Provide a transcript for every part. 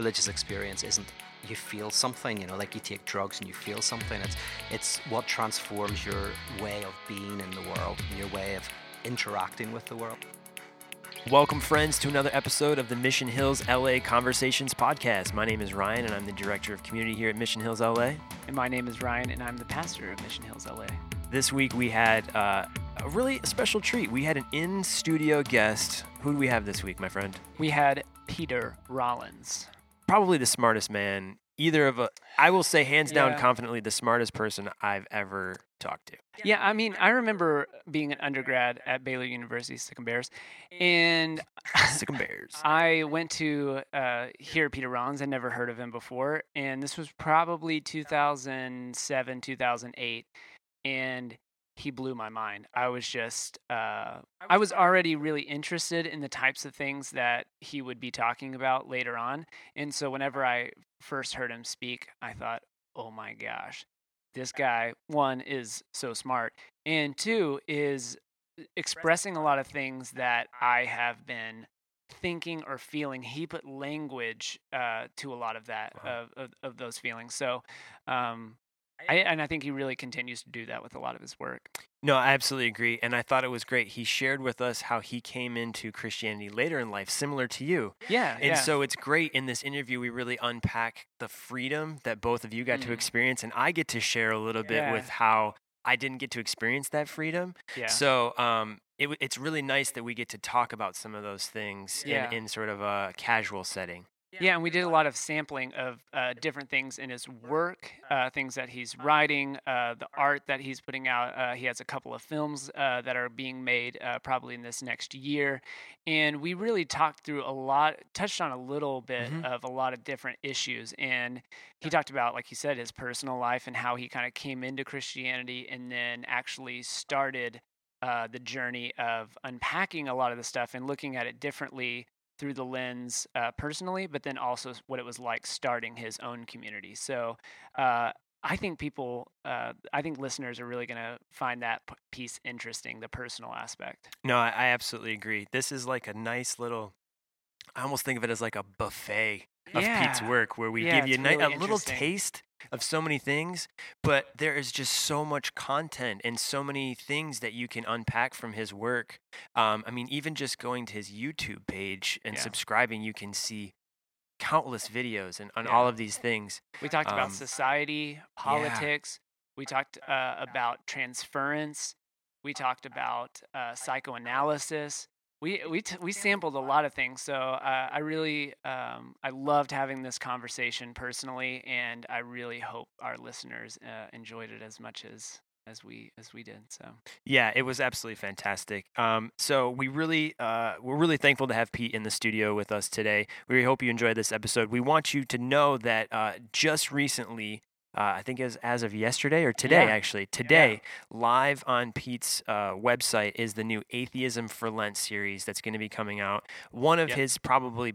religious experience isn't you feel something, you know, like you take drugs and you feel something. It's it's what transforms your way of being in the world and your way of interacting with the world. Welcome, friends, to another episode of the Mission Hills LA Conversations podcast. My name is Ryan, and I'm the director of community here at Mission Hills LA. And my name is Ryan, and I'm the pastor of Mission Hills LA. This week we had uh, a really special treat. We had an in studio guest. Who do we have this week, my friend? We had Peter Rollins probably the smartest man. Either of a, I will say hands down, yeah. confidently, the smartest person I've ever talked to. Yeah, I mean, I remember being an undergrad at Baylor University, Sic 'em Bears, and Sic 'em Bears. I went to uh, hear Peter Rollins. I'd never heard of him before, and this was probably 2007, 2008, and he blew my mind. I was just, uh, I was already really interested in the types of things that he would be talking about later on. And so whenever I first heard him speak, I thought, oh my gosh, this guy, one, is so smart, and two, is expressing a lot of things that I have been thinking or feeling. He put language uh, to a lot of that, wow. of, of, of, those feelings. So, um, I, and I think he really continues to do that with a lot of his work. No, I absolutely agree. And I thought it was great. He shared with us how he came into Christianity later in life, similar to you. Yeah. And yeah. so it's great in this interview, we really unpack the freedom that both of you got mm. to experience. And I get to share a little bit with how I didn't get to experience that freedom. Yeah. So um, it, it's really nice that we get to talk about some of those things yeah. in, in sort of a casual setting. Yeah, and we did a lot of sampling of uh, different things in his work, uh, things that he's writing, uh, the art that he's putting out. Uh, he has a couple of films uh, that are being made uh, probably in this next year. And we really talked through a lot, touched on a little bit mm-hmm. of a lot of different issues. And he talked about, like you said, his personal life and how he kind of came into Christianity and then actually started the journey of unpacking a lot of the stuff and looking at it differently through the lens uh, personally, but then also what it was like starting his own community. So uh, I think people, uh, I think listeners are really going to find that p- piece interesting, the personal aspect. No, I, I absolutely agree. This is like a nice little. I almost think of it as like a buffet of yeah. Pete's work, where we yeah, give you a, a little taste of so many things, but there is just so much content and so many things that you can unpack from his work. Um, I mean, even just going to his YouTube page and yeah. subscribing, you can see countless videos and on yeah. all of these things. We talked um, about society, politics. Yeah. We talked uh, about transference. We talked about uh, psychoanalysis we we t- we sampled a lot of things so uh, i really um, i loved having this conversation personally and i really hope our listeners uh, enjoyed it as much as as we as we did so. Yeah it was absolutely fantastic. Um, so we really uh, we're really thankful to have pete in the studio with us today. We hope you enjoyed this episode. We want you to know that uh, just recently uh, I think as as of yesterday or today, yeah. actually today, yeah. live on Pete's uh, website is the new Atheism for Lent series that's going to be coming out. One of yep. his probably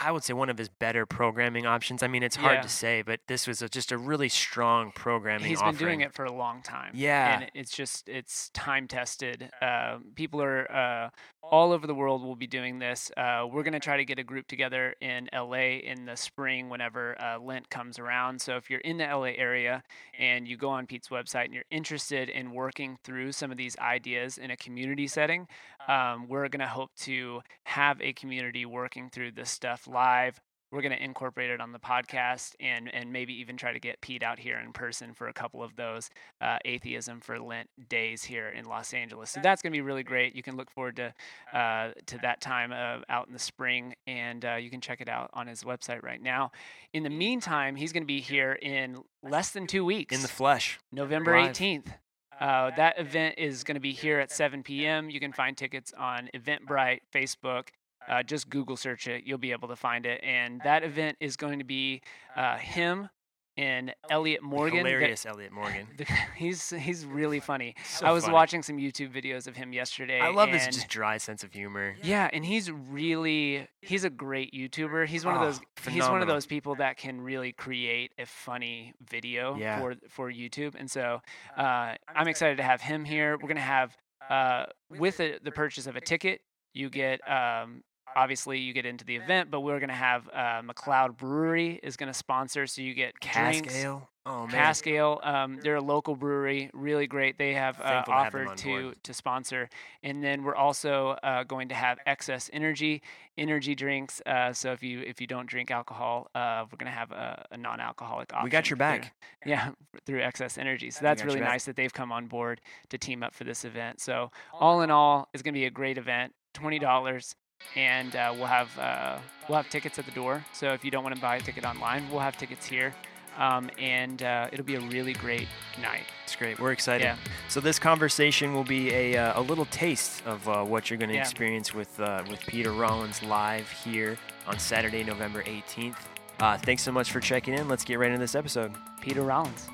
I would say one of his better programming options. I mean, it's hard yeah. to say, but this was a, just a really strong programming. He's offering. been doing it for a long time. Yeah, and it's just it's time tested. Uh, people are uh, all over the world will be doing this. Uh, we're going to try to get a group together in LA in the spring whenever uh, Lent comes around. So if you're in the LA area and you go on Pete's website and you're interested in working through some of these ideas in a community setting, um, we're going to hope to have a community working through this stuff live we're going to incorporate it on the podcast and and maybe even try to get Pete out here in person for a couple of those uh, atheism for Lent days here in Los Angeles. So that's going to be really great. You can look forward to uh, to that time uh, out in the spring, and uh, you can check it out on his website right now. In the meantime, he's going to be here in less than two weeks in the flesh, November eighteenth. Uh, that event is going to be here at 7 p.m. You can find tickets on Eventbrite, Facebook, uh, just Google search it. You'll be able to find it. And that event is going to be uh, him and Elliott Morgan. Hilarious Elliott Morgan. he's he's really funny. So I was funny. watching some YouTube videos of him yesterday. I love his just dry sense of humor. Yeah, and he's really he's a great YouTuber. He's one oh, of those phenomenal. he's one of those people that can really create a funny video yeah. for for YouTube. And so uh, I'm excited to have him here. We're gonna have uh, with a, the purchase of a ticket, you get um, obviously you get into the event, but we're going to have uh, MacLeod Brewery is going to sponsor, so you get Cask drinks. ale. Oh man. Cask Ale, um, they're a local brewery, really great. They have uh, Thankful to have offered to to sponsor, and then we're also uh, going to have Excess Energy energy drinks. Uh, so if you if you don't drink alcohol, uh, we're going to have a, a non-alcoholic option. We got your through- back. yeah, through Excess Energy. So that's really nice that they've come on board to team up for this event. So all in all, it's going to be a great event. Twenty dollars. And uh, we'll have uh, we'll have tickets at the door. So if you don't want to buy a ticket online, we'll have tickets here, um, and uh, it'll be a really great night. It's great. We're excited. Yeah. So this conversation will be a, uh, a little taste of uh, what you're going to Yeah. experience with uh, with Peter Rollins live here on Saturday, November 18th. Uh, thanks so much for checking in. Let's get right into this episode. Peter Rollins.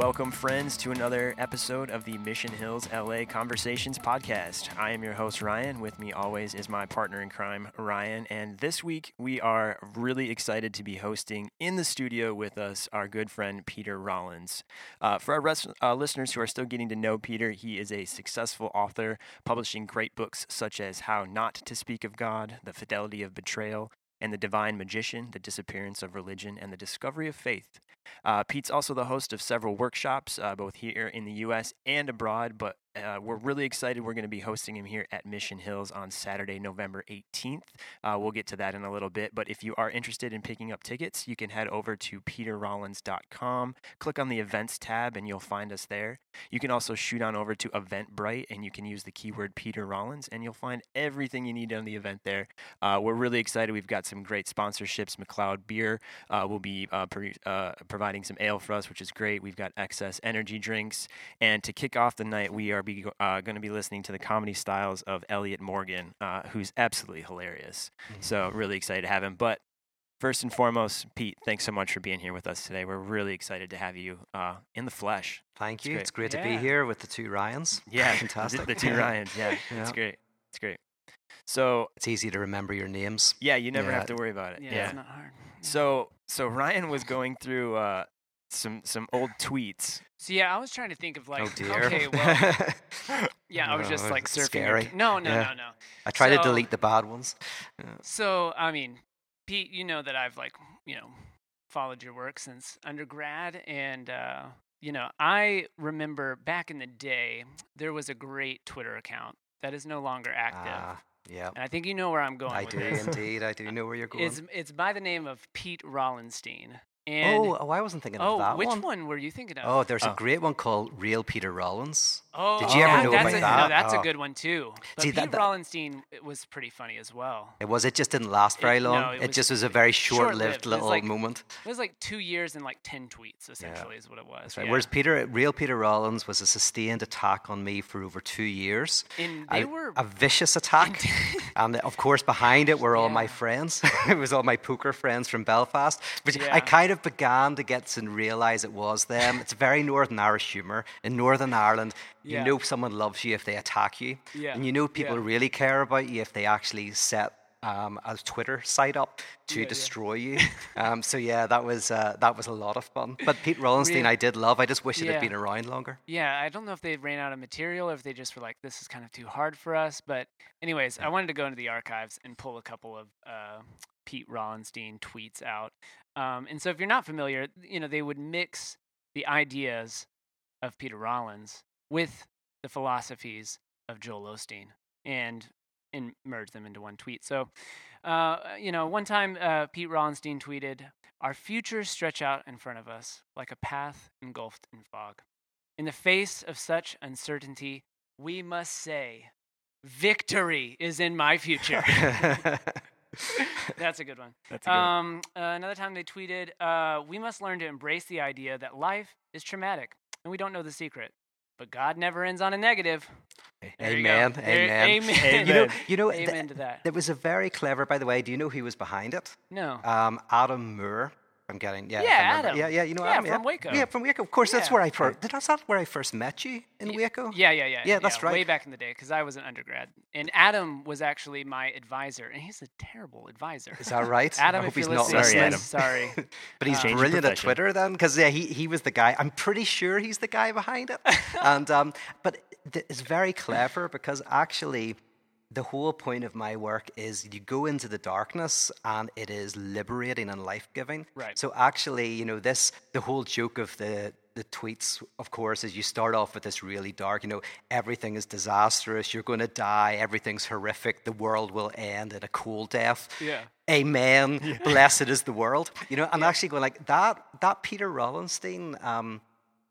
Welcome, friends, to another episode of the Mission Hills LA Conversations podcast. I am your host, Ryan. With me always is my partner in crime, Ryan. And this week, we are really excited to be hosting in the studio with us our good friend, Peter Rollins. Uh, for our res- uh, listeners who are still getting to know Peter, he is a successful author, publishing great books such as How Not to Speak of God, The Fidelity of Betrayal, and The Divine Magician, The Disappearance of Religion, and The Discovery of Faith. Uh, Pete's also the host of several workshops, uh, both here in the U.S. and abroad. But uh, we're really excited. We're going to be hosting him here at Mission Hills on Saturday, November 18th. Uh, we'll get to that in a little bit. But if you are interested in picking up tickets, you can head over to peterrollins.com, click on the events tab, and you'll find us there. You can also shoot on over to Eventbrite, and you can use the keyword Peter Rollins, and you'll find everything you need on the event there. Uh, we're really excited. We've got some great sponsorships. MacLeod Beer uh, will be uh, pre- uh, providing some ale for us, which is great. We've got excess energy drinks. And to kick off the night, we are be, uh, going to be listening to the comedy styles of Elliott Morgan, uh, who's absolutely hilarious. So, really excited to have him. But first and foremost, Pete, thanks so much for being here with us today. We're really excited to have you uh, in the flesh. Thank you. great. It's great to be here with the two Ryans. Yeah, fantastic. The, the two Ryans. Yeah, Yeah. it's great. It's great. So, It's easy to remember your names. yeah, you never Yeah. have to worry about it. Yeah, it's not hard. So so Ryan was going through uh, some some old tweets. So yeah, I was trying to think of like, oh dear. okay, well, yeah, I was just like surfing. scary. ac- No, no, Yeah. no, no. I try to delete the bad ones. So I mean, Pete, you know that I've like you know followed your work since undergrad, and uh, you know I remember back in the day there was a great Twitter account that is no longer active, Ah, yeah. and I think you know where I'm going I do this. indeed. I do know where you're going. It's it's by the name of Pete Rollenstein. And oh, oh, I wasn't thinking oh, of that one. which one. one were you thinking of? Oh, there's Oh. a great one called Real Peter Rollins. Oh, Did you oh, ever yeah, know about a, that? No, that's Oh. a good one too. But See, Pete that- that- Rollenstein was pretty funny as well. It was. It just didn't last It- very no, long. it it was just was a very short-lived. short-lived It little like- moment. It was like two years and like ten tweets, essentially, is what it was. Right. yeah. Whereas Peter, real Peter Rollins, was a sustained attack on me for over two years. and a, they were a vicious attack, and of course behind it were all my friends. it was all my poker friends from Belfast, which Yeah. I kind of began to get to realize it was them. It's very Northern Irish humor. In Northern Ireland, you Yeah. know someone loves you if they attack you, Yeah. and you know people Yeah. really care about you if they actually set. Um, a Twitter site up to Yeah, yeah. destroy you. Um, so yeah, that was uh, that was a lot of fun. But Pete Rollenstein, Really- I did love. I just wish it Yeah. had been around longer. Yeah, I don't know if they ran out of material or if they just were like, this is kind of too hard for us. But, anyways, I wanted to go into the archives and pull a couple of uh, Pete Rollenstein tweets out. Um, and so, if you're not familiar, you know, they would mix the ideas of Peter Rollins with the philosophies of Joel Osteen and, and merge them into one tweet. So, uh, you know, one time uh, Pete Rollenstein tweeted, Our futures stretch out in front of us like a path engulfed in fog. In the face of such uncertainty, we must say, Victory is in my future. That's a good one. That's a good one. Um, uh, another time they tweeted, uh, We must learn to embrace the idea that life is traumatic and we don't know the secret. But God never ends on a negative. There amen. There- Amen. amen. You know, you know, th- Amen to that. It was a very clever, by the way. Do you know who was behind it? No. Um, Adam Moore. I'm getting yeah. Yeah, Adam. Yeah, yeah. You know Yeah, Adam. from Waco. Yeah, from Waco. Of course, that's Yeah. where I first. Did that's not where I first met you in Y- Waco? Yeah, yeah, yeah. Yeah, that's right. Way back in the day, because I was an undergrad, and Adam was actually my advisor, and he's a terrible advisor. Is that right? Adam, I hope if he's you're not listening, listening. sorry. But he's Change your brilliant at. Twitter then, because yeah, he he was the guy. I'm pretty sure he's the guy behind it. and um, but th- it's very clever because actually, the whole point of my work is you go into the darkness and it is liberating and life giving. Right. So actually, you know, this the whole joke of the the tweets, of course, is you start off with this really dark, you know, everything is disastrous, you're going to die, everything's horrific, the world will end in a cool death. Yeah. Amen. Blessed is the world. You know, I'm actually going like that. That Peter Rollenstein um,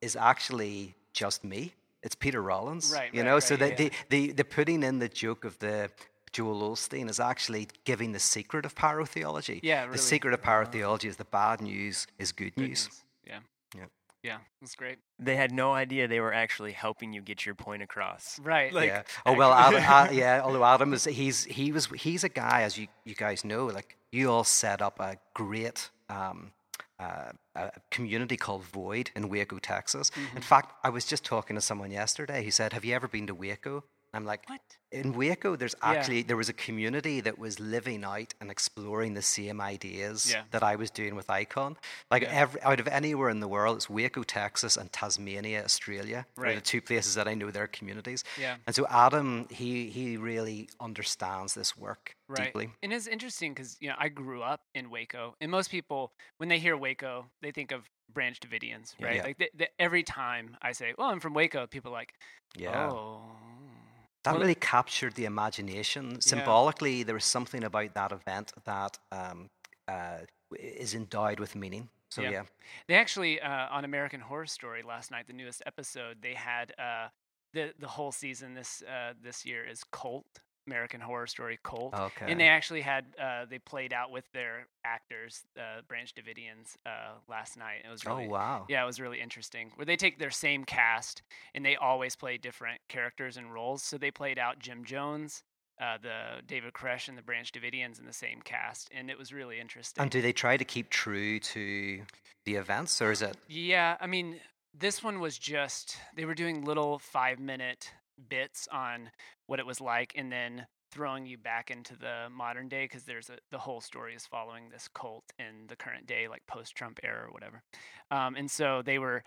is actually just me. It's Peter Rollins. Right, You right, know, right, so the, yeah. the the the putting in the joke of the Joel Osteen is actually giving the secret of pyrotheology. Yeah, The secret of pyrotheology is the bad news is good, Good news. news. Yeah. Yeah. Yeah, that's great. They had no idea they were actually helping you get your point across. Right. Like, yeah. Oh well, Adam, uh, yeah. Although Adam is, he's he was he's a guy as you you guys know. Like you all set up a great um, uh, a community called Void in Waco, Texas. Mm-hmm. In fact, I was just talking to someone yesterday. He said, "Have you ever been to Waco?" I'm like, What? In Waco, there's Yeah. actually there was a community that was living out and exploring the same ideas Yeah. that I was doing with Ikon. Like Yeah. every out of anywhere in the world, it's Waco, Texas, and Tasmania, Australia. are the two places that I know their communities. Yeah. And so Adam, he he really understands this work Right. deeply. And it's interesting because you know I grew up in Waco, and most people when they hear Waco, they think of Branch Davidians, right? Yeah. Like th th every time I say, "Well, I'm from Waco," people are like, Yeah. "Oh." That Well, really captured the imagination. Symbolically, there was something about that event that um, uh, is endowed with meaning. So Yeah. yeah, They actually uh, on American Horror Story last night, the newest episode, they had uh, the the whole season this uh, this year is Cult American Horror Story Cult, okay. and they actually had uh, they played out with their actors, uh, Branch Davidians, uh, last night. It was oh really wow. yeah, it was really interesting. Where they take their same cast and they always play different characters and roles. So they played out Jim Jones, uh, the David Koresh, and the Branch Davidians in the same cast, and it was really interesting. And do they try to keep true to the events, or is it? Yeah, I mean, this one was just they were doing little five minute bits on what it was like, and then throwing you back into the modern day because there's a the whole story is following this cult in the current day, like post Trump era or whatever. Um, and so they were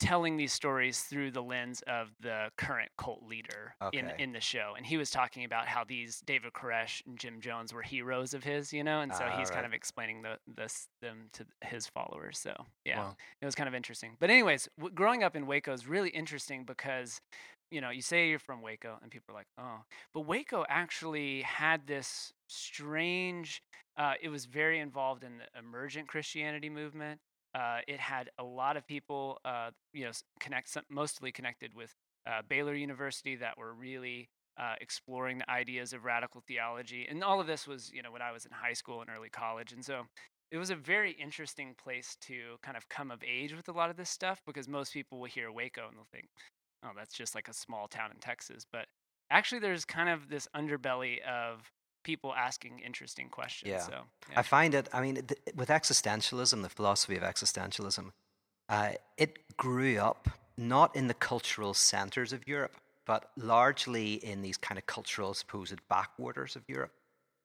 telling these stories through the lens of the current cult leader in Okay. in the show and he was talking about how these David Koresh and Jim Jones were heroes of his you know and so Ah, he's kind of explaining the this them to his followers so yeah Wow. it was kind of interesting. But anyways, w- growing up in Waco is really interesting because you know you say you're from Waco and people are like, oh, but Waco actually had this strange. Uh, it was very involved in the emergent Christianity movement. Uh, it had a lot of people, uh, you know, connect mostly connected with uh, Baylor University that were really uh, exploring the ideas of radical theology, and all of this was, you know, when I was in high school and early college, and so it was a very interesting place to kind of come of age with a lot of this stuff because most people will hear Waco and they'll think, oh, that's just like a small town in Texas. But actually, there's kind of this underbelly of people asking interesting questions. Yeah. So, I find it. I mean, th- with existentialism, the philosophy of existentialism, uh, it grew up not in the cultural centers of Europe, but largely in these kind of cultural supposed backwaters of Europe.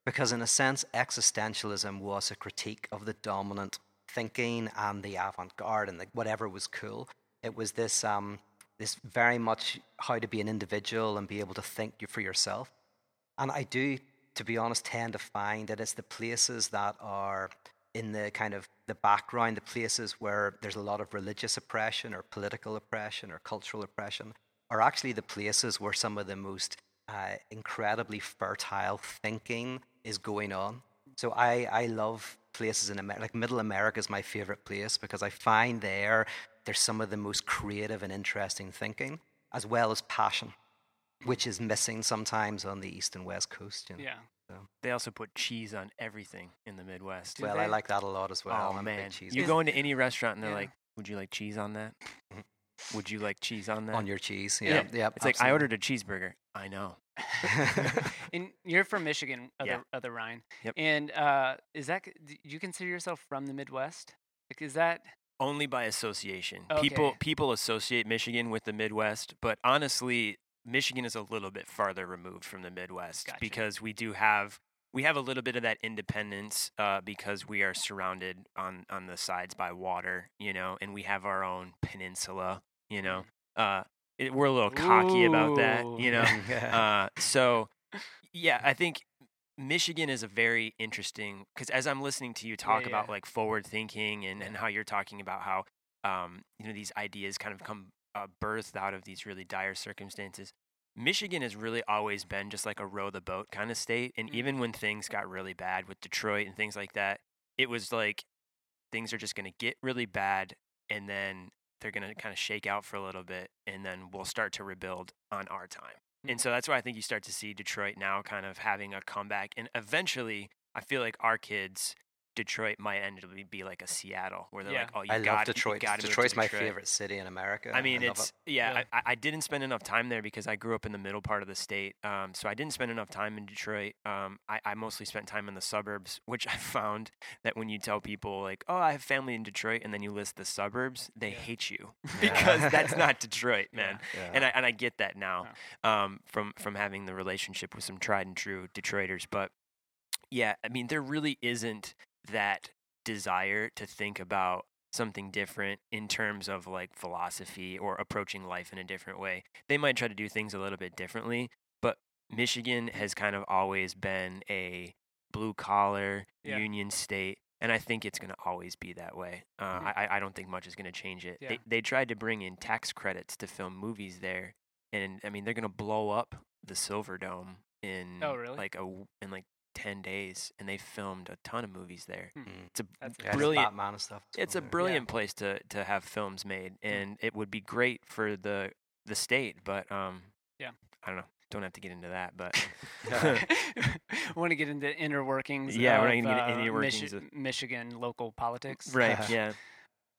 Because, in a sense, existentialism was a critique of the dominant thinking and the avant garde and the, whatever was cool. It was this, um, this very much how to be an individual and be able to think for yourself. And I do, to be honest, tend to find that it's the places that are in the kind of the background, the places where there's a lot of religious oppression or political oppression or cultural oppression, are actually the places where some of the most uh, incredibly fertile thinking is going on. So I, I love places in America, like Middle America is my favorite place because I find there there's some of the most creative and interesting thinking as well as passion, which is missing sometimes on the East and West Coast. You know? yeah. They also put cheese on everything in the Midwest. Well, I like that a lot as well. oh I'm man, you Is- go into any restaurant and they're Yeah. like, "Would you like cheese on that? Mhm. Would you like cheese on that?" on your cheese. Yeah. Yeah, yeah. it's like I ordered a cheeseburger. I know. and you're from Michigan, other, Yeah. other Ryan. Yep. And uh, is that, do you consider yourself from the Midwest? Like, is that, Only by association. People Okay. people associate Michigan with the Midwest, but honestly, Michigan is a little bit farther removed from the Midwest Gotcha. because we do have we have a little bit of that independence uh, because we are surrounded on on the sides by water, you know, and we have our own peninsula, you know. Uh, it, we're a little cocky about that, you know. Uh, so, yeah, I think Michigan is a very interesting because as I'm listening to you talk yeah. about like forward thinking and, and how you're talking about how um, you know these ideas kind of come uh, birthed out of these really dire circumstances. Michigan has really always been just like a row the boat kind of state, and Mhm. even when things got really bad with Detroit and things like that, it was like things are just going to get really bad, and then they're going to kind of shake out for a little bit, and then we'll start to rebuild on our time. And so that's why I think you start to see Detroit now kind of having a comeback. And eventually, I feel like our kids, Detroit might end up be like a Seattle, where they're Yeah. like, oh, you I got love Detroit. You gotta move Detroit's my favorite city in America. I mean, love it's it. yeah. Yeah. I, I didn't spend enough time there because I grew up in the middle part of the state. Um, so I didn't spend enough time in Detroit. Um, I, I mostly spent time in the suburbs, which I found that when you tell people like, "Oh, I have family in Detroit," and then you list the suburbs, they Yeah. hate you Yeah. because that's not Detroit, man. Yeah. And I and I get that now um, from from having the relationship with some tried and true Detroiters. But yeah, I mean, there really isn't that desire to think about something different in terms of like philosophy or approaching life in a different way. They might try to do things a little bit differently, but Michigan has kind of always been a blue collar Yeah. union state. And I think it's going to always be that way. Uh, Mhm. I, I don't think much is going to change it. Yeah. They, they tried to bring in tax credits to film movies there, and I mean they're going to blow up the Silverdome in Oh, really? like a in like ten days, and they filmed a ton of movies there. Mm. It's a That's Yeah, there's brilliant. Batman and stuff. It's a there. brilliant place to to have films made, and it would be great for the the state. But um, Yeah. I don't know. Don't have to get into that, but want to get into inner workings Yeah, we're of, not gonna get uh, into inner Michi- of- Michigan local politics. right, yeah,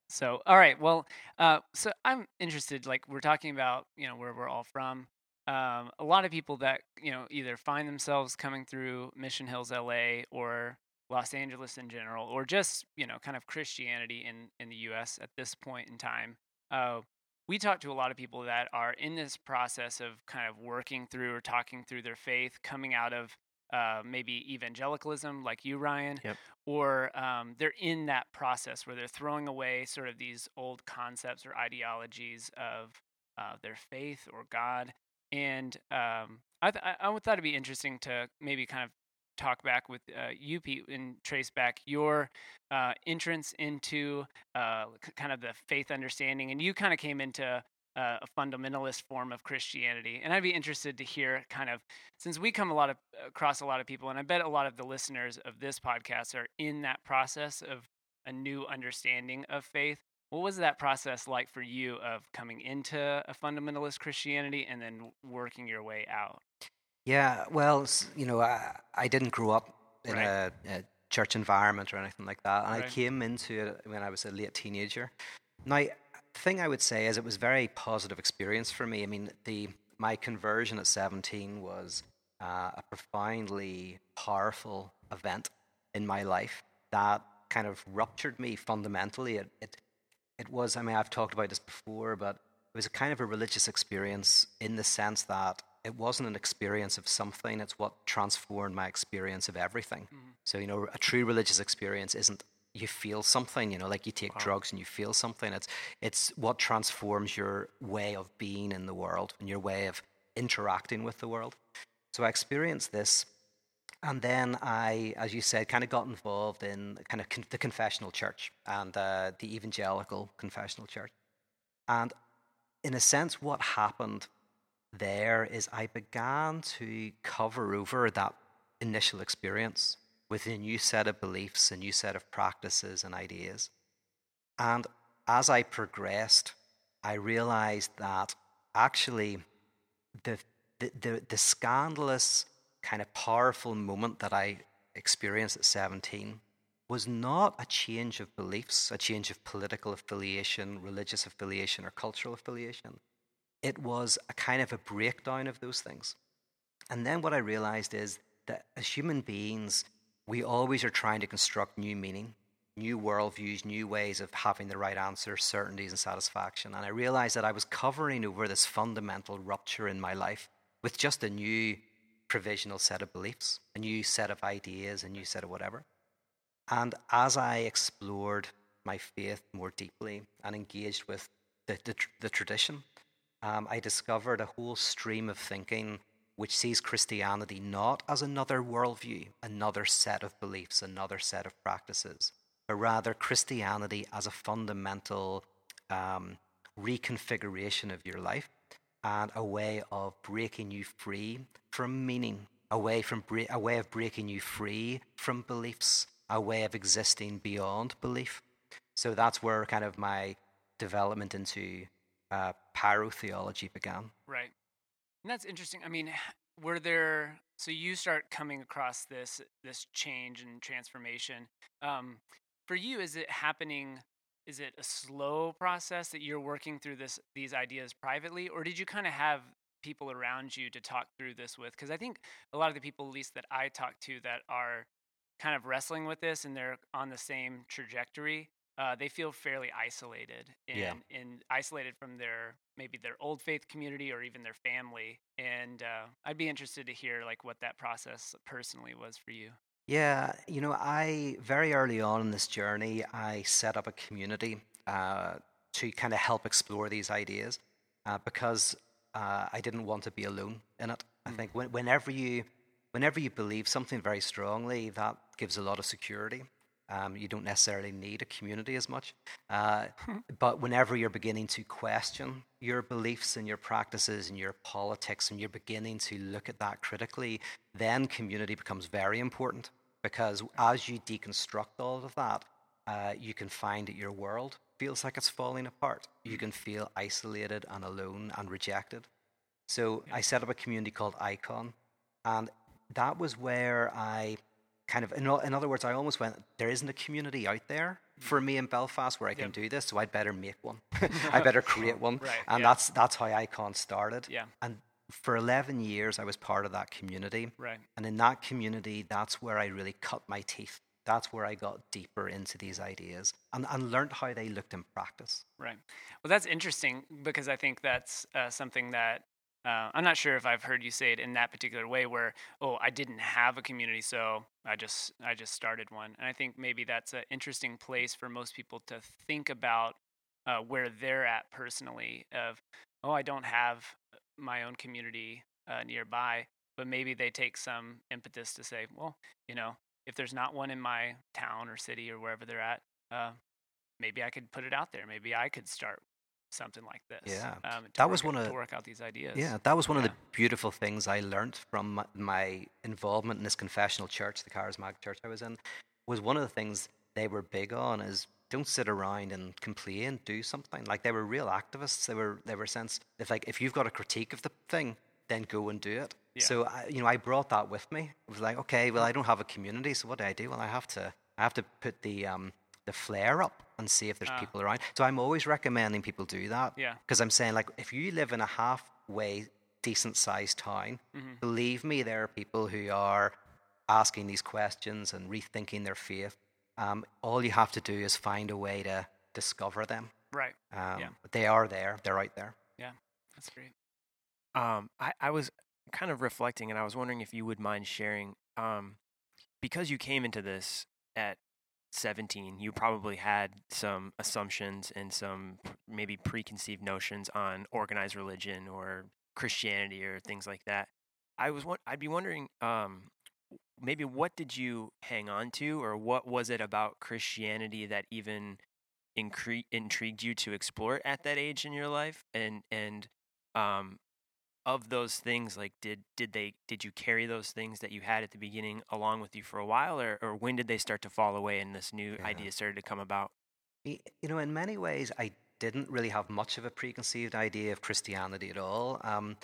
So, all right. Well, uh, so I'm interested. Like we're talking about, you know, where we're all from. Um, a lot of people that you know either find themselves coming through Mission Hills, LA, or Los Angeles in general, or just you know, kind of Christianity in in the U.S. at this point in time. Uh, we talk to a lot of people that are in this process of kind of working through or talking through their faith, coming out of uh, maybe evangelicalism, like you, Ryan, Yep. or um, they're in that process where they're throwing away sort of these old concepts or ideologies of uh, their faith or God. And um, I, th- I thought it'd be interesting to maybe kind of talk back with uh, you, Pete, and trace back your uh, entrance into uh, kind of the faith understanding. And you kind of came into uh, a fundamentalist form of Christianity. And I'd be interested to hear kind of since we come a lot of across a lot of people, and I bet a lot of the listeners of this podcast are in that process of a new understanding of faith. What was that process like for you of coming into a fundamentalist Christianity and then working your way out? Yeah, well, you know, I, I didn't grow up in Right. a, a church environment or anything like that. And I came into it when I was a late teenager. Now, the thing I would say is it was a very positive experience for me. I mean, the my conversion at 17 was uh, a profoundly powerful event in my life that kind of ruptured me fundamentally. It, it, it was, I mean, I've talked about this before, but it was a kind of a religious experience in the sense that it wasn't an experience of something, it's what transformed my experience of everything. Mm-hmm. So, you know, a true religious experience isn't you feel something, you know, like you take drugs and you feel something. It's it's what transforms your way of being in the world and your way of interacting with the world. So I experienced this and then I, as you said, kind of got involved in kind of con- the confessional church and uh, the evangelical confessional church. And in a sense, what happened there is I began to cover over that initial experience with a new set of beliefs, a new set of practices and ideas. And as I progressed, I realized that actually the, the, the, the scandalous, kind of powerful moment that I experienced at 17 was not a change of beliefs, a change of political affiliation, religious affiliation, or cultural affiliation. It was a kind of a breakdown of those things. And then what I realized is that as human beings, we always are trying to construct new meaning, new worldviews, new ways of having the right answer, certainties, and satisfaction. And I realized that I was covering over this fundamental rupture in my life with just a new provisional set of beliefs, a new set of ideas, a new set of whatever. And as I explored my faith more deeply and engaged with the, the, the tradition, um, I discovered a whole stream of thinking which sees Christianity not as another worldview, another set of beliefs, another set of practices, but rather Christianity as a fundamental um, reconfiguration of your life and a way of breaking you free from meaning, a way, from bre- a way of breaking you free from beliefs, a way of existing beyond belief. So that's where kind of my development into uh, pyrotheology began. Right. And that's interesting. I mean, were there so you start coming across this this change and transformation. Um, for you, is it happening? Is it a slow process that you're working through this these ideas privately, or did you kind of have people around you to talk through this with? Because I think a lot of the people, at least that I talk to, that are kind of wrestling with this and they're on the same trajectory, uh, they feel fairly isolated and, Yeah. and isolated from their maybe their old faith community or even their family. And uh, I'd be interested to hear like what that process personally was for you. Yeah, you know, I very early on in this journey, I set up a community uh, to kind of help explore these ideas uh, because uh, I didn't want to be alone in it. I Mm. think when, whenever you whenever you believe something very strongly, that gives a lot of security. Um, you don't necessarily need a community as much. Uh, but whenever you're beginning to question your beliefs and your practices and your politics, and you're beginning to look at that critically, then community becomes very important because as you deconstruct all of that, uh, you can find that your world feels like it's falling apart. You can feel isolated and alone and rejected. So I set up a community called Ikon, and that was where I kind of, in, in other words, I almost went, there isn't a community out there for me in Belfast where I can Yep. do this, so I'd better make one. I better create one, Right, and yeah. that's that's how Ikon started. Yeah. And for 11 years, I was part of that community. Right. And in that community, that's where I really cut my teeth. That's where I got deeper into these ideas and, and learned how they looked in practice. Right. Well, that's interesting because I think that's uh, something that uh, I'm not sure if I've heard you say it in that particular way, where oh, I didn't have a community, so I just I just started one. And I think maybe that's an interesting place for most people to think about uh, where they're at personally. Of oh, I don't have my own community uh, nearby, but maybe they take some impetus to say, well, you know, if there's not one in my town or city or wherever they're at, uh, maybe I could put it out there. Maybe I could start something like this. Yeah. um, to That was one to of- work out these ideas. Yeah, that was one of the beautiful things I learned from my, my involvement in this confessional church, the charismatic church I was in, was one of the things they were big on is don't sit around and complain, do something. Like they were real activists. They were they were sense if like if you've got a critique of the thing, then go and do it. Yeah. So I, you know, I brought that with me. It was like, okay, well, I don't have a community, so what do I do? Well, I have to I have to put the um the flare up and see if there's Ah. people around. So I'm always recommending people do that. Yeah. Because I'm saying, like, if you live in a halfway decent sized town, Mhm. believe me, there are people who are asking these questions and rethinking their faith. Um, all you have to do is find a way to discover them. Right. Um, Yeah. They are there, they're out there. Yeah. That's great. Um, I, I was kind of reflecting, and I was wondering if you would mind sharing, um, because you came into this at 17, you probably had some assumptions and some maybe preconceived notions on organized religion or Christianity or things like that. I was I'd be wondering, um, maybe what did you hang on to, or what was it about Christianity that even incre- intrigued you to explore at that age in your life, and and um, of those things like did did they did you carry those things that you had at the beginning along with you for a while or, or when did they start to fall away and this new Yeah. idea started to come about You know, in many ways, I didn't really have much of a preconceived idea of Christianity at all. Um,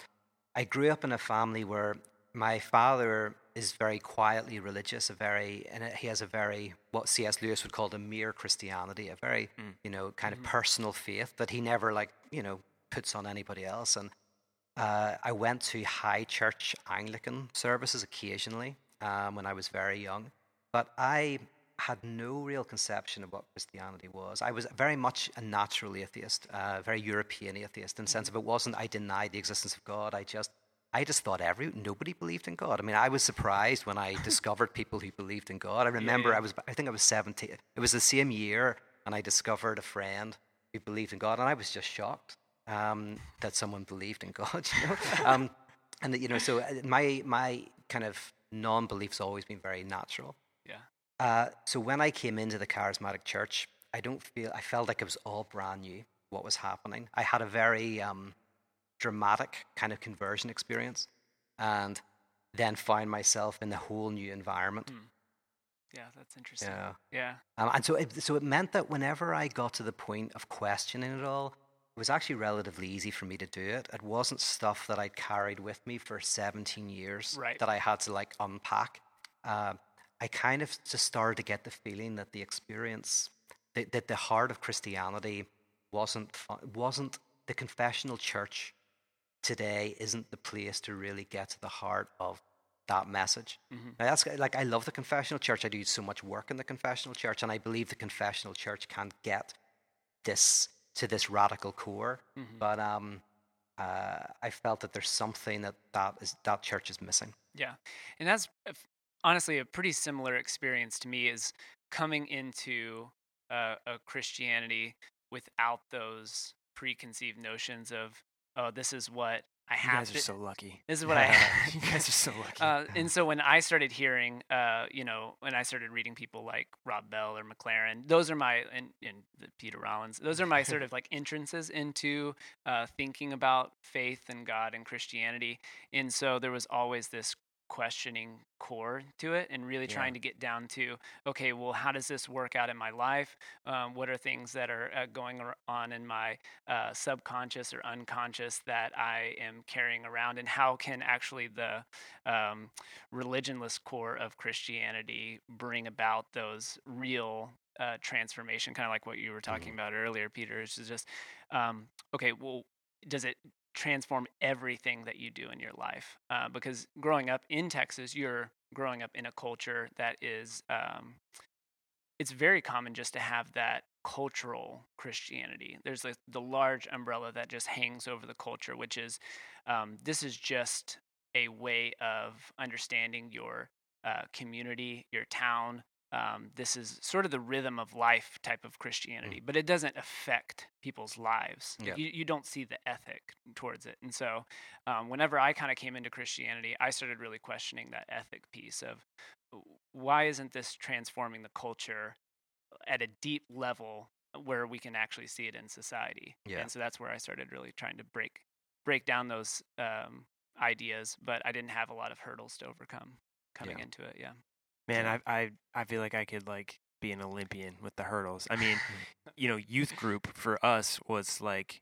I grew up in a family where my father is very quietly religious, a very, and he has a very what C.S. Lewis would call a mere Christianity, a very, Mm. you know, kind Mhm. of personal faith that he never like, you know, puts on anybody else. And uh, I went to high church Anglican services occasionally um, when I was very young, but I had no real conception of what Christianity was. I was very much a natural atheist, uh, very European atheist, in the sense of it wasn't I denied the existence of God. I just I just thought every nobody believed in God. I mean, I was surprised when I discovered people who believed in God. I remember yeah. I was I think I was 17. It was the same year and I discovered a friend who believed in God and I was just shocked. Um, that someone believed in God. You know, um, and that, you know, so uh, my my kind of non-belief's always been very natural. Yeah. Uh, so when I came into the charismatic church, I don't feel I felt like it was all brand new what was happening. I had a very um, dramatic kind of conversion experience, and then found myself in a whole new environment. Mm. Yeah, that's interesting. Yeah. Yeah. Um, and so it, so it meant that whenever I got to the point of questioning it all, was actually relatively easy for me to do it. It wasn't stuff that I'd carried with me for 17 years Right. that I had to like unpack. Uh, I kind of just started to get the feeling that the experience, that, that the heart of Christianity wasn't wasn't the confessional church today isn't the place to really get to the heart of that message. Mhm. Now that's like I love the confessional church. I do so much work in the confessional church, and I believe the confessional church can get this to this radical core. Mhm. But um, uh, I felt that there's something that that is that church is missing. Yeah, and that's honestly a pretty similar experience to me is coming into uh, a Christianity without those preconceived notions of oh this is what I You guys to are so lucky. this is what I Have. you guys are so lucky. uh, and so when I started hearing, uh, you know, when I started reading people like Rob Bell or McLaren, those are my and, and Peter Rollins, those are my sort of like entrances into uh, thinking about faith and God and Christianity. And so there was always this questioning core to it and really Yeah. trying to get down to okay well how does this work out in my life? Um, what are things that are uh, going on in my uh, subconscious or unconscious that i am carrying around? And how can actually the um, religionless core of christianity bring about those real uh, transformation kind of like what you were talking about earlier peter is just um, okay well does it transform everything that you do in your life uh, because growing up in texas you're growing up in a culture that is um, it's very common just to have that cultural christianity. There's like the large umbrella that just hangs over the culture which is um, this is just a way of understanding your uh, community your town um, this is sort of the rhythm of life type of Christianity, but it doesn't affect people's lives. Yeah. You, you don't see the ethic towards it. And so, um, whenever I kind of came into Christianity, I started really questioning that ethic piece of why isn't this transforming the culture at a deep level where we can actually see it in society? Yeah. And so that's where I started really trying to break break down those um, ideas, but I didn't have a lot of hurdles to overcome coming Yeah. into it. Yeah. Man, I I I feel like I could like be an Olympian with the hurdles. I mean, you know, youth group for us was like,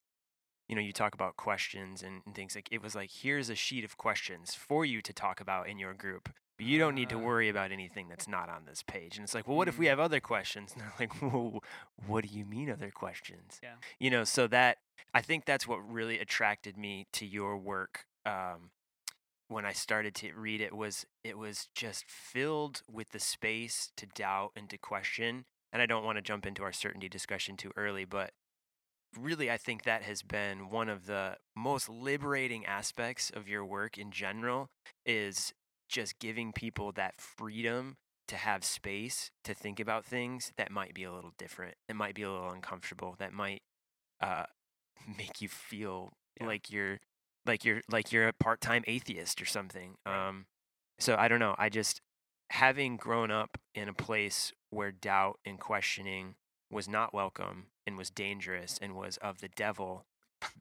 you know, you talk about questions and, and things like it was like here's a sheet of questions for you to talk about in your group. But you don't need to Ah. worry about anything that's not on this page. And it's like, well, what if we Mm. have other questions? And they're like, whoa, what do you mean other questions? Yeah. You know, so that I think that's what really attracted me to your work. Um, when I started to read it was it was just filled with the space to doubt and to question. And I don't want to jump into our certainty discussion too early, but really I think that has been one of the most liberating aspects of your work in general is just giving people that freedom to have space to think about things that might be a little different, that might be a little uncomfortable, that might uh, make you feel Yeah. like you're like you're like you're a part-time atheist or something. Um, so I don't know. I just having grown up in a place where doubt and questioning was not welcome and was dangerous and was of the devil,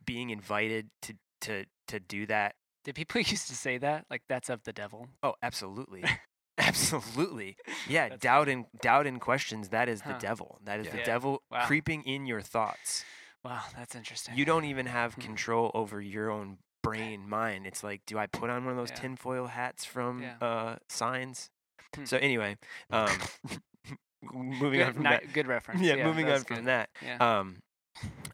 being invited to to to do that. Did people used to say that? Like that's of the devil? Oh, absolutely. Absolutely. Yeah, That's doubt and doubt and questions, that is Huh. the devil. That is Yeah. the Yeah. devil Wow. creeping in your thoughts. Wow, that's interesting. You don't even have Hmm. control over your own brain mind. It's like, do I put on one of those Yeah. tinfoil hats from Yeah. uh signs? Hmm. So anyway, um moving on from ni- that. good reference. Yeah, moving on from good. that. Yeah. Um,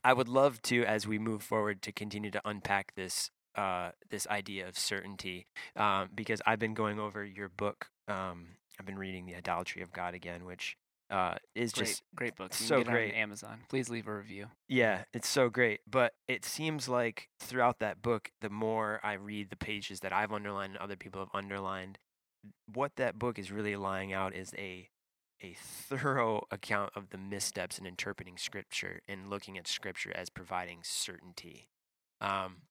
I would love to, as we move forward, to continue to unpack this uh, this idea of certainty, um, because I've been going over your book. Um, I've been reading the Idolatry of God again, which uh, is great, just great book. You so can get great. Amazon. Please leave a review. yeah, it's so great. But it seems like throughout that book, the more I read the pages that I've underlined and other people have underlined, what that book is really lying out is a a thorough account of the missteps in interpreting scripture and looking at scripture as providing certainty. Um,